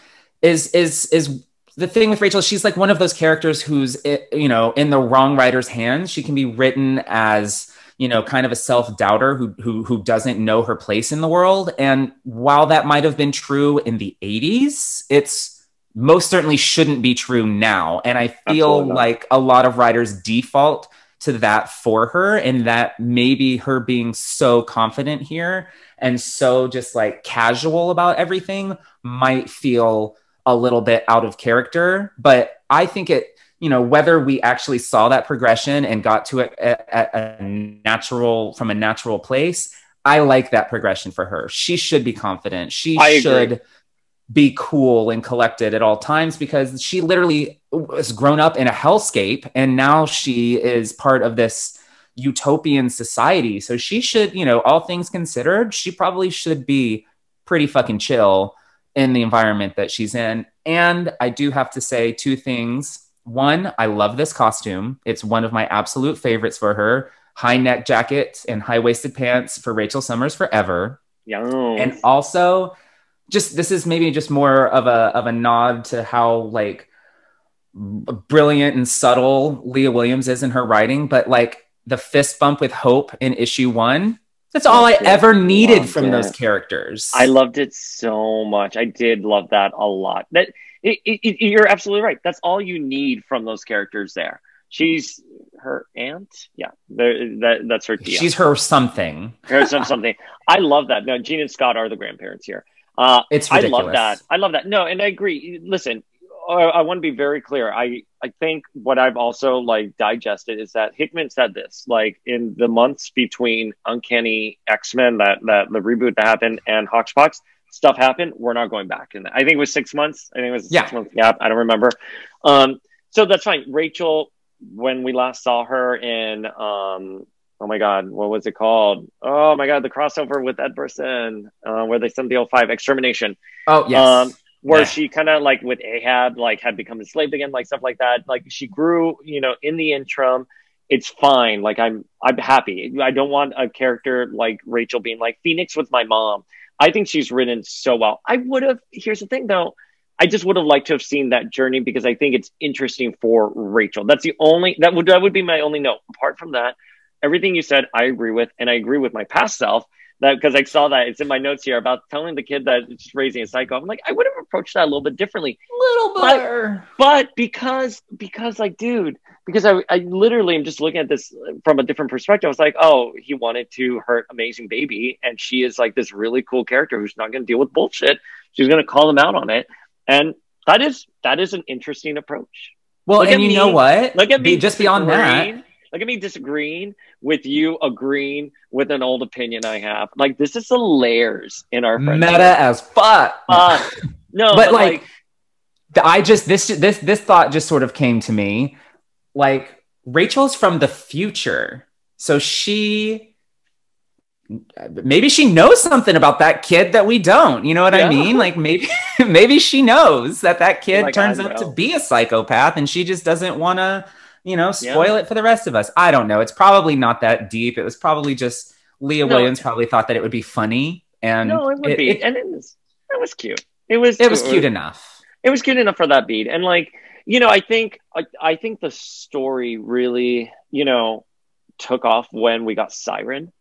is is is the thing with Rachel, she's like one of those characters who's eh, you know in the wrong writer's hands. She can be written as you know kind of a self doubter who who who doesn't know her place in the world. And while that might have been true in the '80s, it's most certainly shouldn't be true now. And I feel like a lot of writers default to that for her, and that maybe her being so confident here and so just like casual about everything might feel a little bit out of character. But I think it, you know, whether we actually saw that progression and got to it at, a natural, from a natural place, I like that progression for her. She should be confident. She I should agree. be cool and collected at all times because she literally was grown up in a hellscape and now she is part of this utopian society. So she should, you know, all things considered, she probably should be pretty fucking chill in the environment that she's in. And I do have to say two things. One, I love this costume. It's one of my absolute favorites for her. High neck jacket and high waisted pants for Rachel Summers forever. Yeah. And also, just this is maybe just more of a of a nod to how like brilliant and subtle Leah Williams is in her writing, but like the fist bump with Hope in issue one. That's all I ever needed from it. those characters. I loved it so much. I did love that a lot. That it, it, you're absolutely right. That's all you need from those characters there. She's her aunt. Yeah, that, that's her tia. She's her something. Her some- something. I love that. No, Jean and Scott are the grandparents here. Uh, It's I love that. I love that. No, and I agree. Listen, uh, I want to be very clear. I I think what I've also like digested is that Hickman said this like in the months between Uncanny X Men that that the reboot that happened and Hawkspox stuff happened. We're not going back. And I think it was six months. I think it was a Yeah. six month gap. I don't remember. Um, so that's fine. Rachel, when we last saw her in um. Oh my God, what was it called? Oh my God, the crossover with Ed uh, where they sent the 05 extermination Oh yes. um, where Yeah. she kind of like with Ahab, like had become enslaved again, like stuff like that. Like she grew, you know, in the interim. It's fine. Like I'm, I'm happy. I don't want a character like Rachel being like Phoenix with my mom. I think she's written so well. I would have. Here's the thing, though. I just would have liked to have seen that journey because I think it's interesting for Rachel. That's the only that would that would be my only note. Apart from that, everything you said, I agree with, and I agree with my past self that because I saw that it's in my notes here about telling the kid that it's raising a psycho. I'm like, I would have approached that a little bit differently. A little But, but because because like, dude, because I I literally am just looking at this from a different perspective. I was like, oh, he wanted to hurt Amazing Baby, and she is like this really cool character who's not going to deal with bullshit. She's going to call him out on it, and that is that is an interesting approach. well, look and you me- know what? Look at me. Be- just beyond that. Look at me disagreeing with you agreeing with an old opinion I have. Like this is the layers in our friendship. Meta as fuck. Uh, no, but, like, th- I just this this this thought just sort of came to me. Like Rachel's from the future, so she maybe she knows something about that kid that we don't. You know what I mean? Like maybe maybe she knows that that oh kid Like, turns out to be a psychopath, and she just doesn't want to, you know, Yeah. spoil it for the rest of us. I don't know. It's probably not that deep. It was probably just Leah No. Williams probably thought that it would be funny, and no, it would be, it, and it was it was cute. It was it was cute enough. it was cute enough for that beat and like you know i think I, I think the story really you know took off when we got siren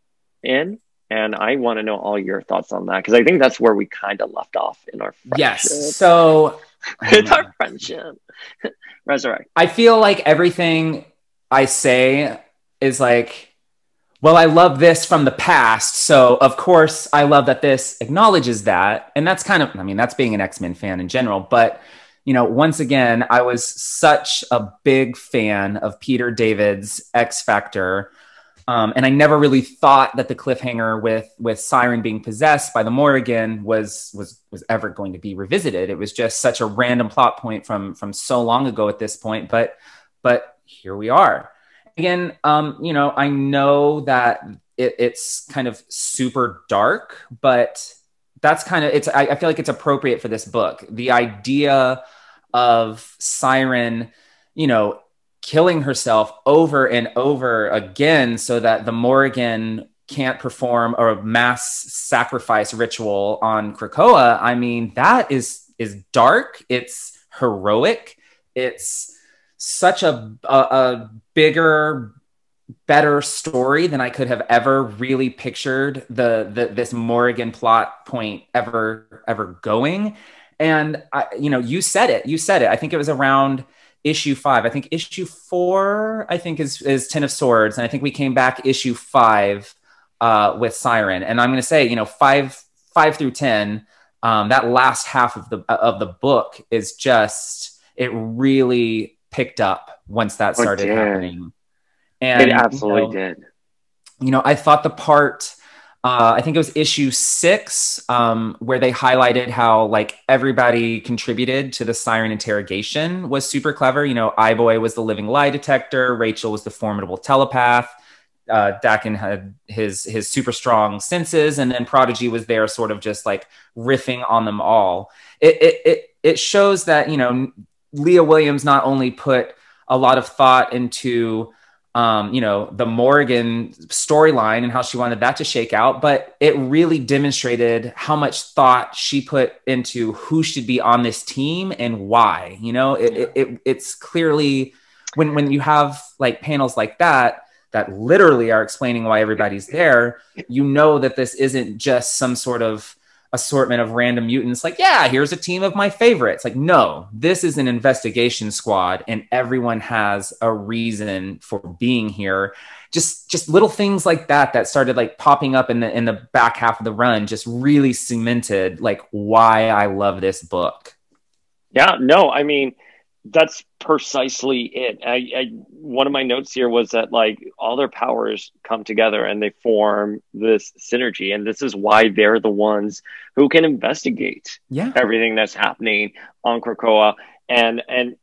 in and i want to know all your thoughts on that because i think that's where we kind of left off in our friendship. Yes. So it's our oh, friendship resurrect I feel like everything I say is like, well, I love this from the past. So, of course, I love that this acknowledges that. And that's kind of, I mean, that's being an X Men fan in general. But, you know, once again, I was such a big fan of Peter David's X Factor. Um, and I never really thought that the cliffhanger with with Siren being possessed by the Morrigan was was was ever going to be revisited. It was just such a random plot point from from so long ago at this point. But but here we are again um you know i know that it, it's kind of super dark but that's kind of it's I, I feel like it's appropriate for this book the idea of siren you know killing herself over and over again so that the morrigan can't perform a mass sacrifice ritual on krakoa i mean that is is dark it's heroic. It's such a, a, a bigger, better story than I could have ever really pictured the, the this Morrigan plot point ever ever going. And I, you know, you said it. You said it. I think it was around issue five. I think issue four. I think is is Ten of Swords, and I think we came back issue five uh, with Siren. And I'm going to say, you know, five five through ten. Um, that last half of the of the book is just it really picked up once that oh, started happening. And it absolutely you know, did. You know, I thought the part uh, I think it was issue six, um, where they highlighted how like everybody contributed to the siren interrogation was super clever. You know, Eye-Boy was the living lie detector, Rachel was the formidable telepath, uh, Daken had his his super strong senses, and then Prodigy was there, sort of just like riffing on them all. It it it, it shows that you know Leah Williams not only put a lot of thought into um, you know, the Morrigan storyline and how she wanted that to shake out, but it really demonstrated how much thought she put into who should be on this team and why. You know, it, it, it it's clearly when when you have like panels like that that literally are explaining why everybody's there, you know that this isn't just some sort of assortment of random mutants like yeah here's a team of my favorites. Like no this is an investigation squad and everyone has a reason for being here. Just just little things like that that started like popping up in the in the back half of the run just really cemented like why i love this book. Yeah no i mean that's precisely it. I, I, one of my notes here was that like all their powers come together and they form this synergy, and this is why they're the ones who can investigate yeah. everything that's happening on Krakoa and and.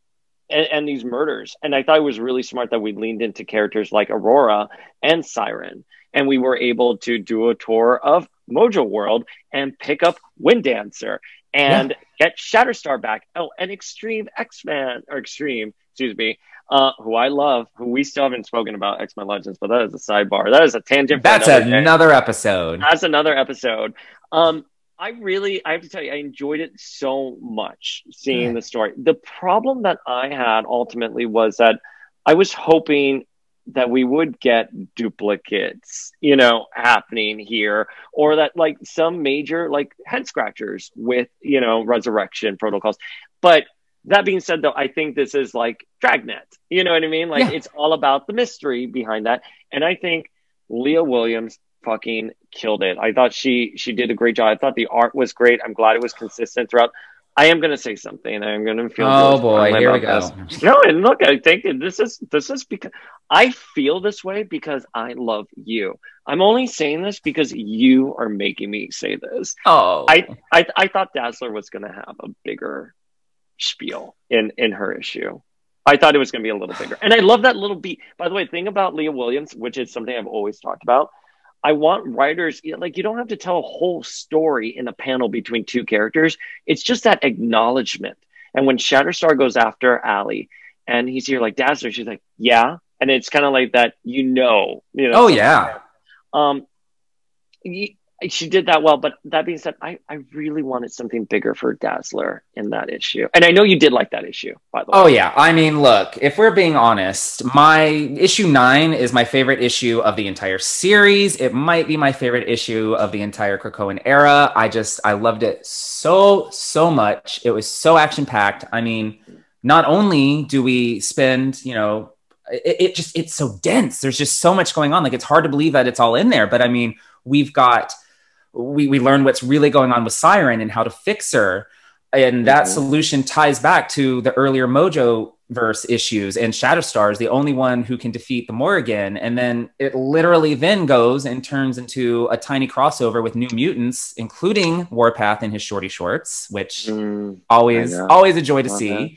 And, and these murders. And I thought it was really smart that we leaned into characters like Aurora and Siren. And we were able to do a tour of Mojo World and pick up Wind Dancer and yeah. get Shatterstar back. Oh, and Extreme X Men or Extreme, excuse me, uh, who I love, who we still haven't spoken about X Men Legends, but that is a sidebar. That is a tangent. That's another, another episode. That's another episode. Um, I really, I have to tell you, I enjoyed it so much seeing the story. The problem that I had ultimately was that I was hoping that we would get duplicates, you know, happening here, or that like some major like head scratchers with, you know, resurrection protocols. But that being said, though, I think this is like Dragnet. You know what I mean? Like yeah. it's all about the mystery behind that. And I think Leah Williams fucking killed it. I thought she she did a great job. I thought the art was great. I'm glad it was consistent throughout. I am going to say something. I'm going to feel. Oh boy, here we go. This. No, and look, I think this is this is because I feel this way because I love you. I'm only saying this because you are making me say this. Oh, I I, I thought Dazzler was going to have a bigger spiel in in her issue. I thought it was going to be a little bigger, and I love that little beat. By the way, thing about Leah Williams, which is something I've always talked about, I want writers like you don't have to tell a whole story in a panel between two characters. It's just that acknowledgement. And when Shatterstar goes after Allie and he's here like Dazzler, she's like, yeah. And it's kind of like that, you know, you know. Oh yeah. Um, she did that well. But that being said, I, I really wanted something bigger for Dazzler in that issue. And I know you did like that issue, by the way. Oh, yeah. I mean, look, if we're being honest, my issue nine is my favorite issue of the entire series. It might be my favorite issue of the entire Krakoan era. I just, I loved it so, so much. It was so action packed. I mean, not only do we spend, you know, it, it just, it's so dense. There's just so much going on. Like, it's hard to believe that it's all in there. But I mean, we've got we, we learn what's really going on with Siren and how to fix her. And that mm-hmm. solution ties back to the earlier Mojo verse issues and Shatterstar is the only one who can defeat the Morrigan. And then it literally then goes and turns into a tiny crossover with New Mutants, including Warpath in his shorty shorts, which mm, always always a joy to see. That.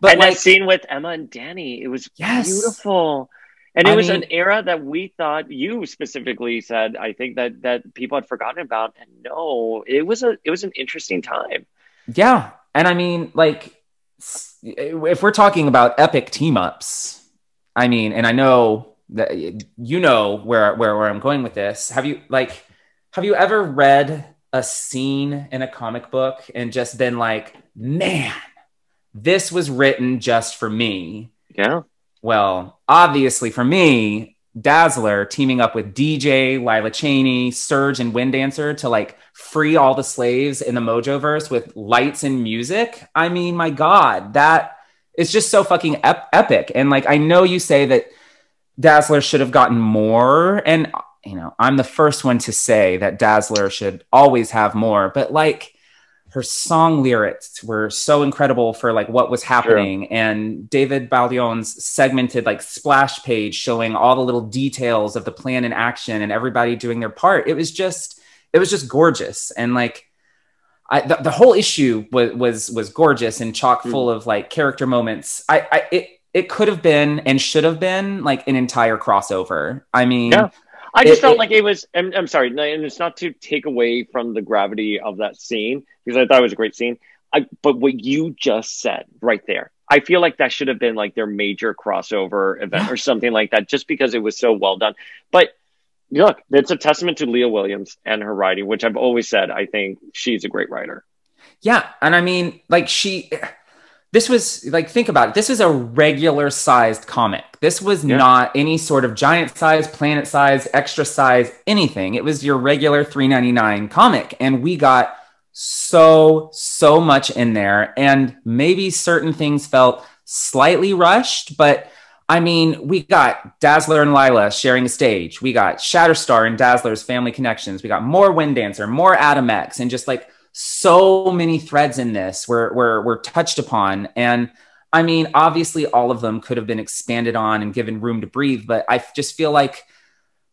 But and like, that scene with Emma and Danny, it was yes. beautiful. And it I was mean, an era that we thought you specifically said, I think that that people had forgotten about. And no, it was a it was an interesting time. Yeah. And I mean, like if we're talking about epic team ups, I mean, and I know that you know where where where I'm going with this. Have you like have you ever read a scene in a comic book and just been like, man, this was written just for me. Yeah. Well, obviously for me, Dazzler teaming up with DJ, Lila Cheney, Surge, and Wind Dancer to like free all the slaves in the Mojo verse with lights and music. I mean, my God, that is just so fucking ep- epic. And like, I know you say that Dazzler should have gotten more. And, you know, I'm the first one to say that Dazzler should always have more. But like, her song lyrics were so incredible for like what was happening sure. and david Baldeón's segmented like splash page showing all the little details of the plan in action and everybody doing their part it was just it was just gorgeous and like I, the, the whole issue was was was gorgeous and chock mm. full of like character moments i i it it could have been and should have been like an entire crossover i mean yeah. I just it, felt it, like it was. I'm, I'm, sorry, and it's not to take away from the gravity of that scene because I thought it was a great scene. I, but what you just said right there, I feel like that should have been like their major crossover event or something like that, just because it was so well done. But look, it's a testament to Leah Williams and her writing, which I've always said. I think she's a great writer. Yeah, and I mean, like she this was like think about it this is a regular sized comic this was yeah. not any sort of giant size planet size extra size anything it was your regular 399 comic and we got so so much in there and maybe certain things felt slightly rushed but I mean, we got Dazzler and Lila sharing a stage. We got Shatterstar and Dazzler's family connections. We got more Wind Dancer, more Atom X, and just like so many threads in this were, were, were touched upon. And I mean, obviously, all of them could have been expanded on and given room to breathe, but I just feel like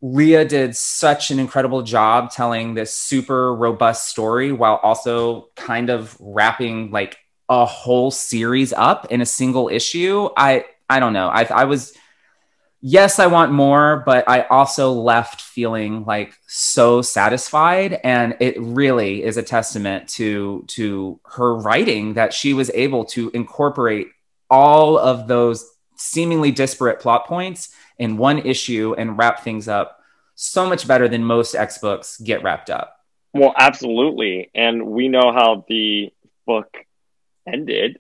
Leah did such an incredible job telling this super robust story while also kind of wrapping like a whole series up in a single issue. I I don't know. I I was yes, I want more, but I also left feeling like so satisfied. And it really is a testament to, to her writing that she was able to incorporate all of those seemingly disparate plot points in one issue and wrap things up so much better than most X books get wrapped up. Well, absolutely. And we know how the book ended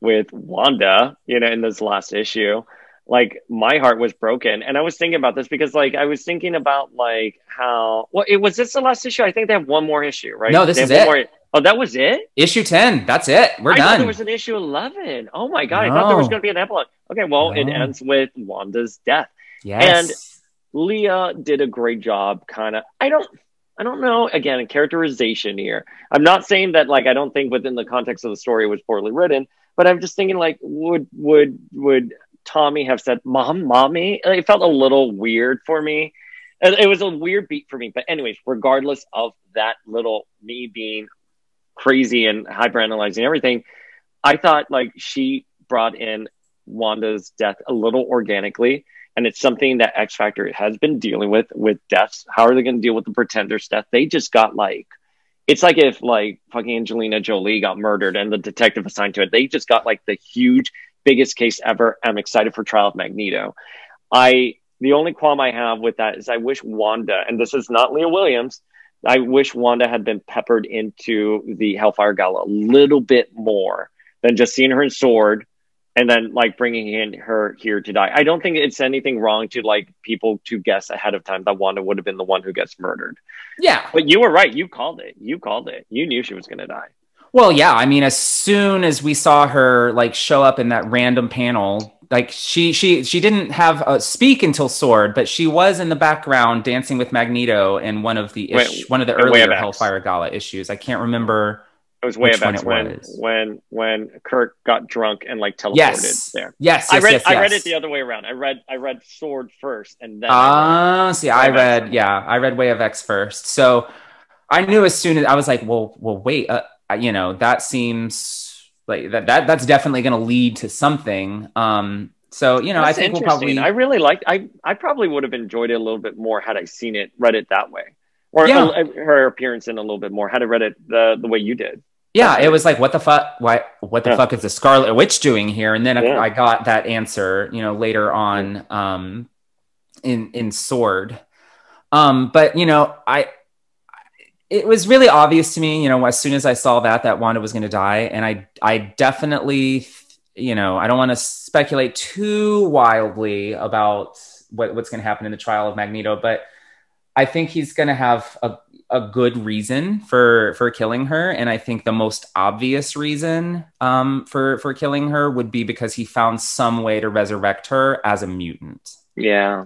with Wanda, you know, in this last issue like my heart was broken and i was thinking about this because like i was thinking about like how well it was this the last issue i think they have one more issue right no this is it more, oh that was it issue 10 that's it we're I done there was an issue 11 oh my god no. i thought there was going to be an epilogue okay well no. it ends with wanda's death yes. and leah did a great job kind of i don't I don't know. Again, characterization here. I'm not saying that like I don't think within the context of the story it was poorly written, but I'm just thinking like would would would Tommy have said "mom, mommy." It felt a little weird for me. It was a weird beat for me. But anyways, regardless of that little me being crazy and hyperanalyzing everything, I thought like she brought in Wanda's death a little organically. And it's something that X Factor has been dealing with with deaths. How are they going to deal with the Pretender's death? They just got like, it's like if like fucking Angelina Jolie got murdered and the detective assigned to it. They just got like the huge biggest case ever. I'm excited for Trial of Magneto. I the only qualm I have with that is I wish Wanda, and this is not Leah Williams, I wish Wanda had been peppered into the Hellfire Gala a little bit more than just seeing her in Sword and then like bringing in her here to die. I don't think it's anything wrong to like people to guess ahead of time that Wanda would have been the one who gets murdered. Yeah. But you were right. You called it. You called it. You knew she was going to die. Well, yeah. I mean, as soon as we saw her like show up in that random panel, like she she she didn't have a speak until Sword, but she was in the background dancing with Magneto in one of the ish, one of the earlier Hellfire Gala issues. I can't remember. It was way back when when when Kurt got drunk and like teleported yes. there. Yes, yes, I read yes, I read it the other way around. I read I read Sword first and then. Ah, uh, see, I read yeah, I read Way of X first. So I knew as soon as I was like, well, well, wait. Uh, you know that seems like that, that that's definitely going to lead to something. Um so you know that's i think we'll probably i really liked i i probably would have enjoyed it a little bit more had i seen it read it that way. Or yeah. a, her appearance in a little bit more had i read it the the way you did. Yeah it was like what the fuck why what the yeah. fuck is the scarlet witch doing here? And then yeah. I, I got that answer you know later on um in in sword. Um but you know i it was really obvious to me, you know, as soon as I saw that that Wanda was going to die, and I I definitely, you know, I don't want to speculate too wildly about what, what's going to happen in the trial of Magneto, but I think he's going to have a a good reason for for killing her, and I think the most obvious reason um, for for killing her would be because he found some way to resurrect her as a mutant. Yeah,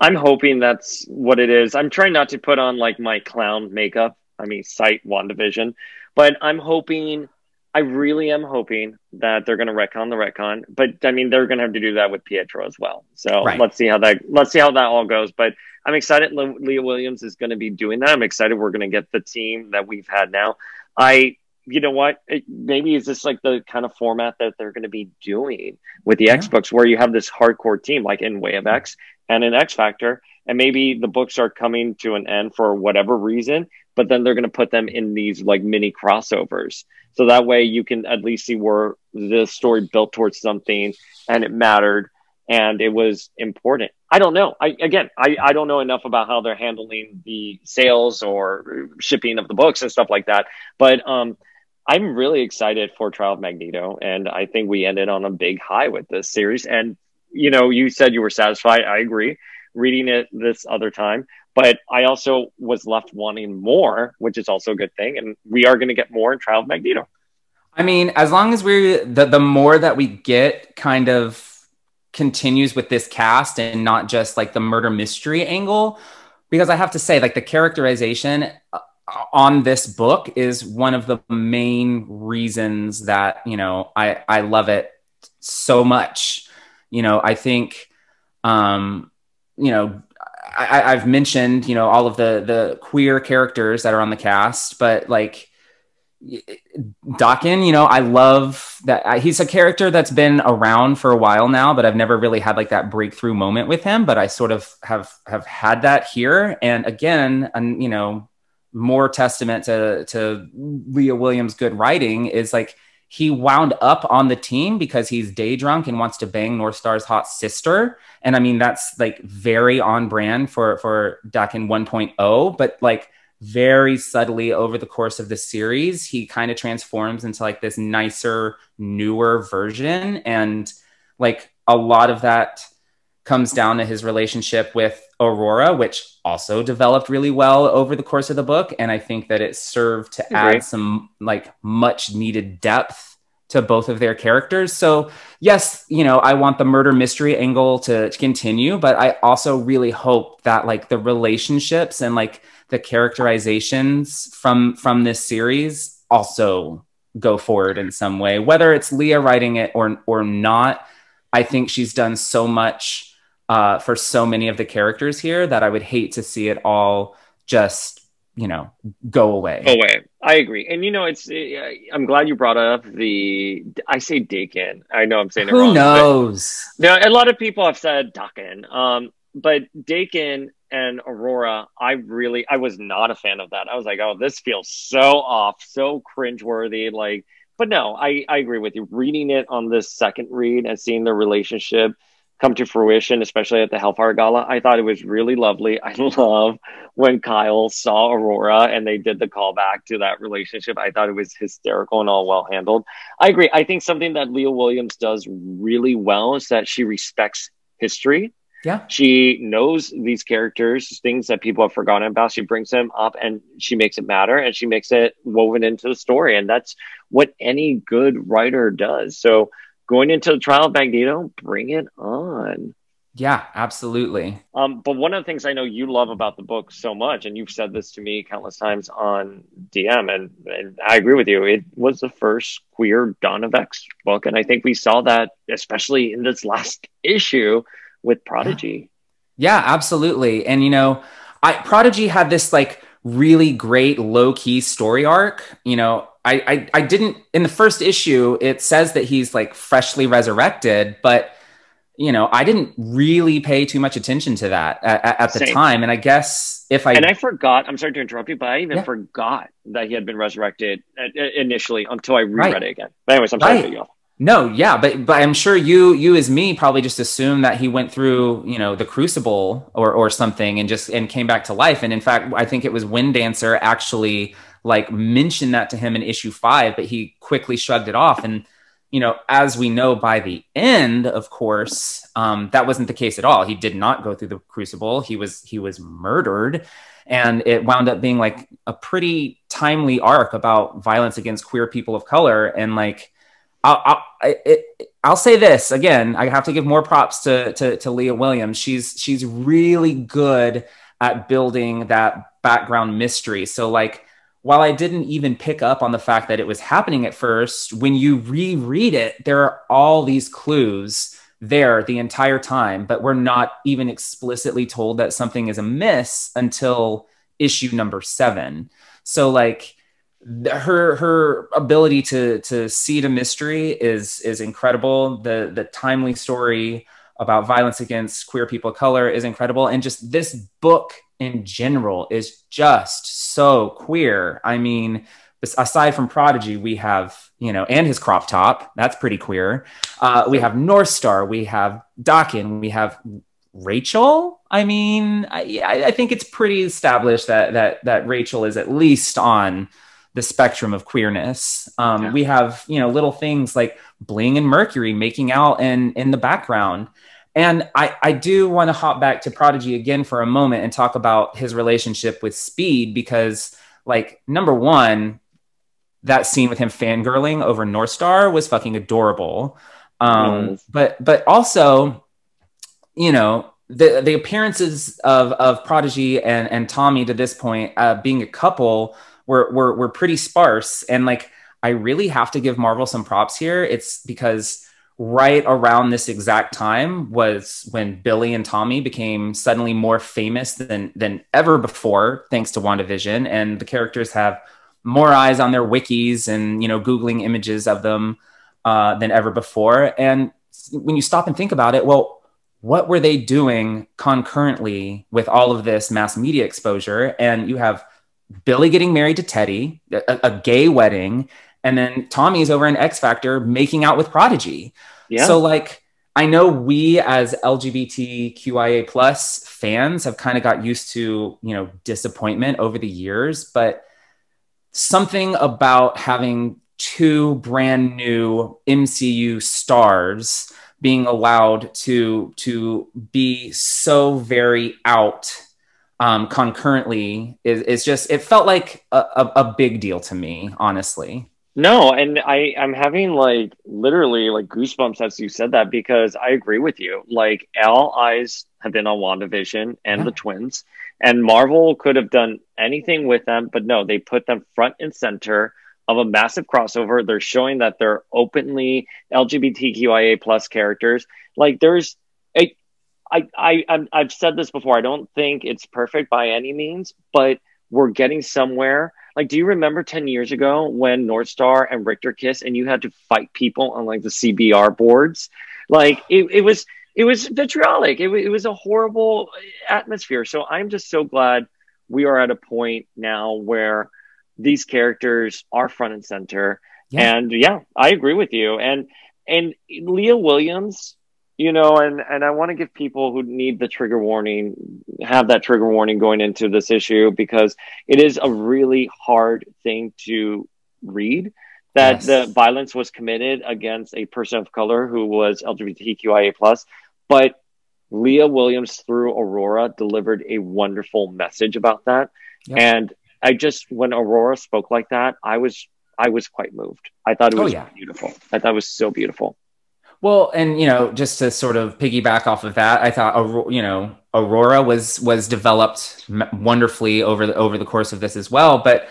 I'm hoping that's what it is. I'm trying not to put on like my clown makeup. I mean, cite WandaVision, but I'm hoping. I really am hoping that they're going to retcon the retcon, but I mean they're going to have to do that with Pietro as well. So Right. let's see how that let's see how that all goes. But I'm excited. Le- Leah Williams is going to be doing that. I'm excited. We're going to get the team that we've had now. I, you know what? It, maybe is this like the kind of format that they're going to be doing with the X books, where you have this hardcore team, like in Way of X and in X Factor, and maybe the books are coming to an end for whatever reason, but then they're going to put them in these like mini crossovers, so that way you can at least see where the story built towards something and it mattered and it was important. I don't know. I again, I, I don't know enough about how they're handling the sales or shipping of the books and stuff like that. But um, I'm really excited for Trial of Magneto, and I think we ended on a big high with this series. And you know, you said you were satisfied. I agree. Reading it this other time, but I also was left wanting more, which is also a good thing. And we are going to get more in Trial of Magneto. I mean, as long as we the the more that we get kind of continues with this cast and not just like the murder mystery angle because I have to say like the characterization uh, on this book is one of the main reasons that, you know, I I love it so much. You know, I think um you know I, I've mentioned, you know, all of the the queer characters that are on the cast, but like Daken, you know, I love that I, he's a character that's been around for a while now, but I've never really had like that breakthrough moment with him. But I sort of have have had that here, and again, and you know, more testament to to Leah Williams' good writing is like he wound up on the team because he's day drunk and wants to bang Northstar's hot sister, and I mean that's like very on brand for for Daken 1.0, but like very subtly over the course of the series he kind of transforms into like this nicer newer version. And like a lot of that comes down to his relationship with aurora which also developed really well over the course of the book. And i think that it served to add some like much needed depth to both of their characters. So yes you know i want the murder mystery angle to, to continue but i also really hope that like the relationships and like the characterizations from from this series also go forward in some way. Whether it's leah writing it or or not i think she's done so much uh, for so many of the characters here that i would hate to see it all just you know go away Go away. I agree. And you know, it's I'm glad you brought up the I say Dakin. I know I'm saying it who wrong. knows Now, a lot of people have said Dakin, um, but Dakin and Aurora, I really, I was not a fan of that. I was like, oh, this feels so off, so cringeworthy. Like, but no, I, I agree with you. Reading it on this second read and seeing their relationship come to fruition, especially at the Hellfire Gala, I thought it was really lovely. I love when Kyle saw Aurora and they did the callback to that relationship. I thought it was hysterical and all well handled. I agree. I think something that Leah Williams does really well is that she respects history. Yeah. She knows these characters, things that people have forgotten about. She brings them up and she makes it matter and she makes it woven into the story. And that's what any good writer does. So going into the trial of Magneto, bring it on. yeah absolutely Um, but one of the things I know you love about the book so much, and you've said this to me countless times on DM, and, and I agree with you, it was the first queer Dawn of X book. And I think we saw that, especially in this last issue with Prodigy. Yeah, absolutely. And you know, I Prodigy had this like really great low key story arc. You know, I, I I didn't in the first issue. It says that he's like freshly resurrected, but you know, I didn't really pay too much attention to that at, at- the Same. time. And I guess if I, and I forgot, I'm sorry to interrupt you, but I even Yeah. forgot that he had been resurrected uh, initially until I reread Right. it again. But anyways, I'm sorry to Right. cut you off. No, yeah, but but I'm sure you you as me probably just assume that he went through you know the crucible or or something and just and came back to life. And in fact, I think it was Wind Dancer actually like mentioned that to him in issue five, but he quickly shrugged it off. And you know, as we know by the end, of course, um, that wasn't the case at all. He did not go through the crucible. He was he was murdered, and it wound up being like a pretty timely arc about violence against queer people of color and like I'll, I'll, it, I'll say this again. I have to give more props to, to, to Leah Williams. She's she's really good at building that background mystery. So like, while I didn't even pick up on the fact that it was happening at first, when you reread it, there are all these clues there the entire time, but we're not even explicitly told that something is amiss until issue number seven. So like her her ability to to seed a mystery is is incredible. The the timely story about violence against queer people of color is incredible, and just this book in general is just so queer. I mean, aside from Prodigy, we have you know, and his crop top. That's pretty queer. Uh, we have Northstar. We have Daken. We have Rachel. I mean, I, I think it's pretty established that that that Rachel is at least on the spectrum of queerness. Um, yeah. We have, you know, little things like Bling and Mercury making out in in the background. And I, I do want to hop back to Prodigy again for a moment and talk about his relationship with Speed because, like, number one, that scene with him fangirling over Northstar was fucking adorable. Um, yes. But but also, you know, the the appearances of of Prodigy and and Tommy to this point uh, being a couple were, were, were pretty sparse. And like, I really have to give Marvel some props here. It's because right around this exact time was when Billy and Tommy became suddenly more famous than than ever before, thanks to WandaVision. And the characters have more eyes on their wikis and you know googling images of them uh, than ever before. And when you stop and think about it, well, what were they doing concurrently with all of this mass media exposure? And you have Billy getting married to Teddy, a, a gay wedding, and then Tommy's over in X Factor making out with Prodigy. Yeah. So like I know we as LGBTQIA plus fans have kind of got used to, you know, disappointment over the years, but something about having two brand new MCU stars being allowed to to be so very out um, concurrently is, is just it felt like a, a, a big deal to me honestly no and i i'm having like literally like goosebumps as you said that because i agree with you like all eyes have been on wandavision and yeah. the twins and marvel could have done anything with them but no they put them front and center of a massive crossover they're showing that they're openly lgbtqia plus characters like there's I, I I've said this before. I don't think it's perfect by any means, but we're getting somewhere. Like, do you remember 10 years ago when Northstar and Richter Kiss and you had to fight people on like the CBR boards? Like, it, it was it was vitriolic. It, it was a horrible atmosphere. So I'm just so glad we are at a point now where these characters are front and center. Yeah. And yeah, I agree with you. And and Leah Williams you know and and i want to give people who need the trigger warning have that trigger warning going into this issue because it is a really hard thing to read that yes. the violence was committed against a person of color who was lgbtqia plus but leah williams through aurora delivered a wonderful message about that yep. and i just when aurora spoke like that i was i was quite moved i thought it oh, was oh, yeah. beautiful i thought it was so beautiful well, and you know, just to sort of piggyback off of that, I thought you know Aurora was was developed wonderfully over the over the course of this as well. But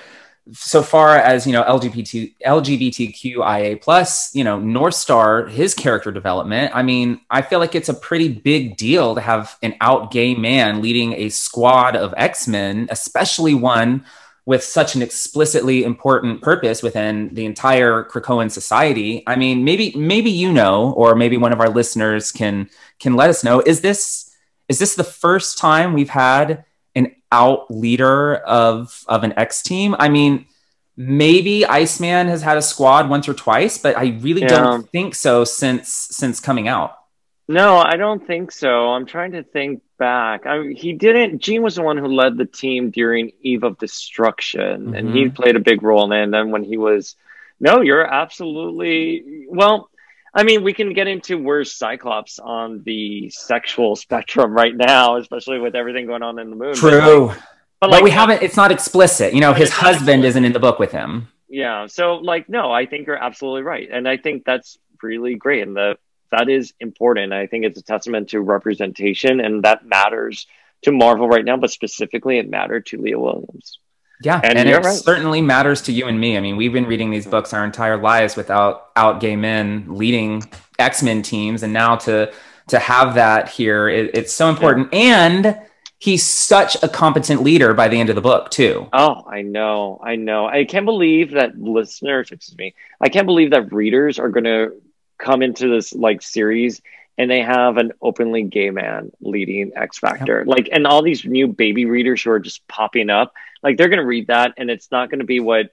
so far as you know, LGBT LGBTQIA plus, you know, Northstar, his character development. I mean, I feel like it's a pretty big deal to have an out gay man leading a squad of X Men, especially one with such an explicitly important purpose within the entire Krakoan society. I mean, maybe maybe you know, or maybe one of our listeners can can let us know. Is this is this the first time we've had an out leader of of an X team? I mean, maybe Iceman has had a squad once or twice, but I really Yeah. don't think so since since coming out. No, I don't think so. I'm trying to think back. I, he didn't. Jean was the one who led the team during Eve of Destruction, and he Mhm. played a big role in it. And then when he was, no, you're absolutely well. I mean, we can get into where's Cyclops on the sexual spectrum right now, especially with everything going on in the moon. But, True. like- But, like, we haven't it's not explicit. You know, his husband isn't in the book with him. yeah so like no i think you're absolutely right and i think that's really great and the that is important i think it's a testament to representation and that matters to marvel right now but specifically it mattered to leah williams Yeah, And and, it right. certainly matters to you and me. I mean, we've been reading these books our entire lives without out gay men leading X Men teams, and now to to have that here, it, it's so important. And he's such a competent leader by the end of the book too. oh i know i know i can't believe that listeners excuse me i can't believe that readers are going to come into this like series and they have an openly gay man leading X Factor. Like, and all these new baby readers who are just popping up, like they're going to read that, and it's not going to be what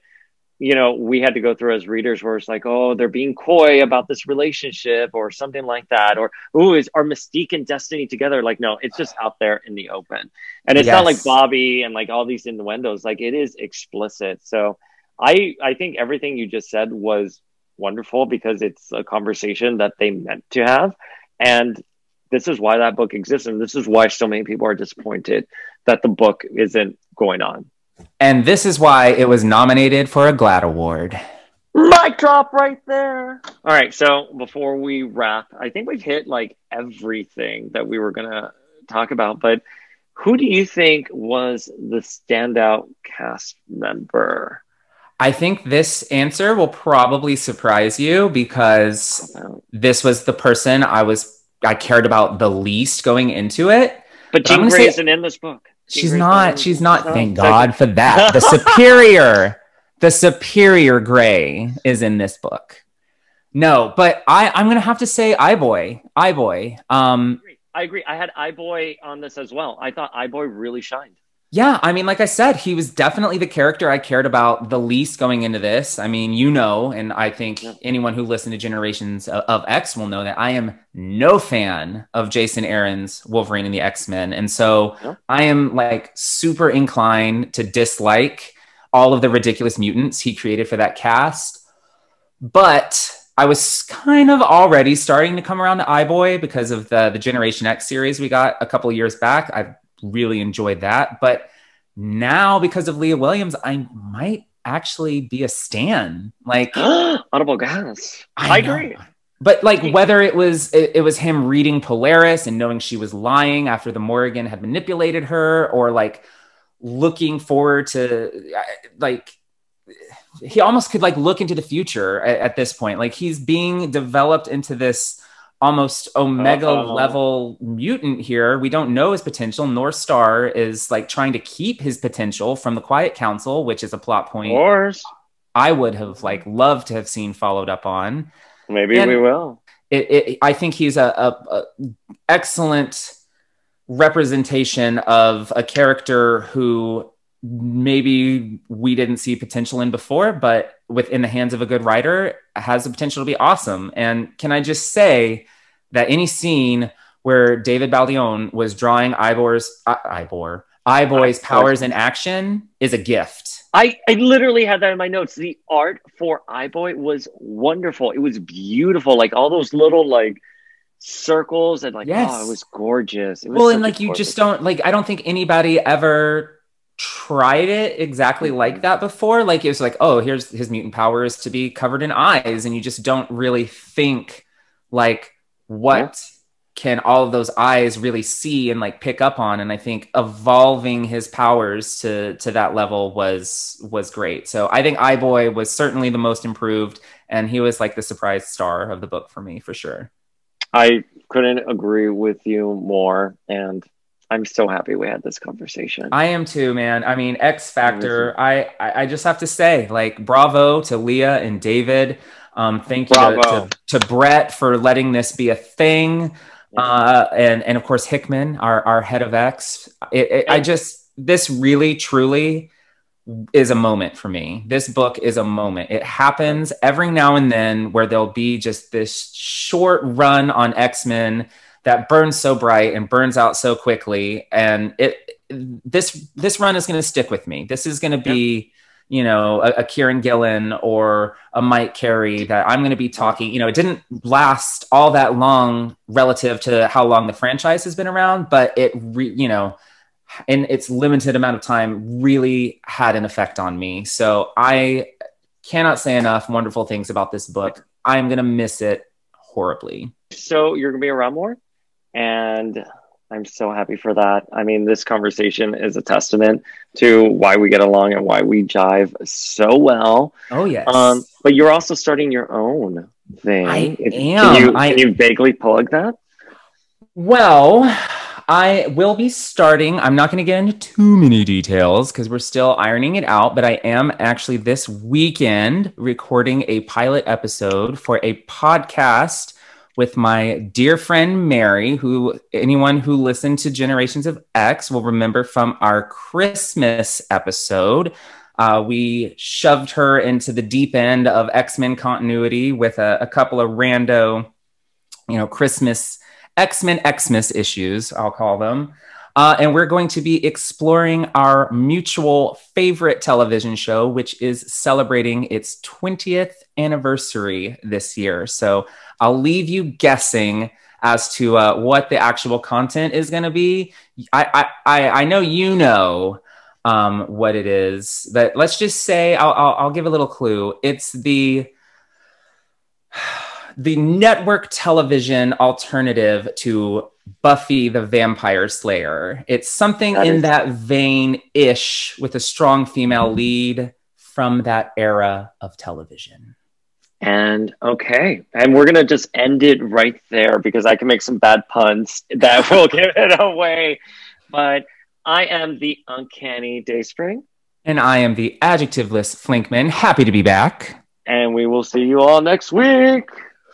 you know we had to go through as readers, where it's like, oh, they're being coy about this relationship or something like that, or oh, is are Mystique and Destiny together? Like, no, it's just out there in the open, and it's not like Bobby and like all these innuendos. Like, it is explicit. So, I I think everything you just said was wonderful because it's a conversation that they meant to have. And this is why that book exists. And this is why so many people are disappointed that the book isn't going on. And this is why it was nominated for a GLAAD Award. Mic drop right there. All right. So before we wrap, I think we've hit like everything that we were going to talk about. But who do you think was the standout cast member? I think this answer will probably surprise you because this was the person I was I cared about the least going into it. But I'm Jean Grey isn't in this book. Jean She's not. She's not. No, Thank. God for that. The superior, the superior Grey is in this book. No, but I, I'm gonna have to say, I Eye-Boy, Eye-Boy. Um, I agree. I had Eye-Boy on this as well. I thought Eye-Boy really shined. Yeah, I mean, like I said, he was definitely the character I cared about the least going into this. I mean, you know, and I think Yeah. anyone who listened to Generations of, of X will know that I am no fan of Jason Aaron's Wolverine and the X Men, and so Yeah. I am like super inclined to dislike all of the ridiculous mutants he created for that cast. But I was kind of already starting to come around to Eye-Boy because of the the Generation X series we got a couple of years back. I really enjoyed that, but now because of Leah Williams, I might actually be a stan. Like Audible gas. I I, agree. but like whether it was it, it was him reading Polaris and knowing she was lying after the Morrigan had manipulated her, or like looking forward to like he almost could like look into the future at, at this point. Like he's being developed into this almost omega Uh-oh. level mutant here. We don't know his potential. Northstar is like trying to keep his potential from the Quiet Council, which is a plot Of point course. I would have like loved to have seen followed up on Maybe And- we will. it, it I think he's a, a, a excellent representation of a character who maybe we didn't see potential in before, but within the hands of a good writer has the potential to be awesome. And can I just say that any scene where David Baldeón was drawing Ibor's uh, Ibor Eye-Boy's powers in action is a gift. I, I literally had that in my notes. The art for Eye-Boy was wonderful. It was beautiful. Like all those little like circles and like Yes. oh, it was gorgeous. It was well and like you just don't like i don't think anybody ever tried it exactly Mm-hmm. like that before like it was like oh here's his mutant powers to be covered in eyes and you just don't really think like what can all of those eyes really see and like pick up on and i think evolving his powers to to that level was was great so i think Eye-Boy was certainly the most improved and he was like the surprise star of the book for me for sure I couldn't agree with you more. And I'm so happy we had this conversation. I am too, man. I mean, X Factor. I, I I just have to say, like, bravo to Leah and David. Um, thank you to, to, to Brett for letting this be a thing, uh, and and of course Hickman, our our head of X. It, it, I just this really truly is a moment for me. This book is a moment. It happens every now and then where there'll be just this short run on X Men that burns so bright and burns out so quickly, and it this this run is going to stick with me. This is going to be. You know, a, a Kieron Gillen or a Mike Carey that I'm going to be talking. You know, it didn't last all that long relative to how long the franchise has been around, but it, re, you know, in its limited amount of time really had an effect on me. So I cannot say enough wonderful things about this book. I'm going to miss it horribly. So you're going to be around more? And I'm so happy for that. I mean, this conversation is a testament to why we get along and why we jive so well. Oh, yes. Um, but you're also starting your own thing. I am. Can you, I- can you vaguely plug that? Well, I will be starting. I'm not going to get into too many details because we're still ironing it out, but I am actually this weekend recording a pilot episode for a podcast with my dear friend Mary, who anyone who listened to Generations of X will remember from our Christmas episode. Uh, we shoved her into the deep end of X Men continuity with a, a couple of rando, you know, Christmas X Men Xmas issues, I'll call them. Uh, and we're going to be exploring our mutual favorite television show, which is celebrating its 20th anniversary this year. So I'll leave you guessing as to uh, what the actual content is going to be. I, I, I, know you know um, what it is. But let's just say I'll, I'll, I'll give a little clue. It's the the network television alternative to Buffy the Vampire Slayer. It's something That in is- that vein ish with a strong female lead from that era of television. And okay, and we're gonna just end it right there because I can make some bad puns that will give it away. But I am the uncanny Dayspring, And I am the adjectiveless Flinkman. Happy to be back. and we will see you all next week.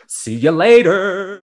See you later.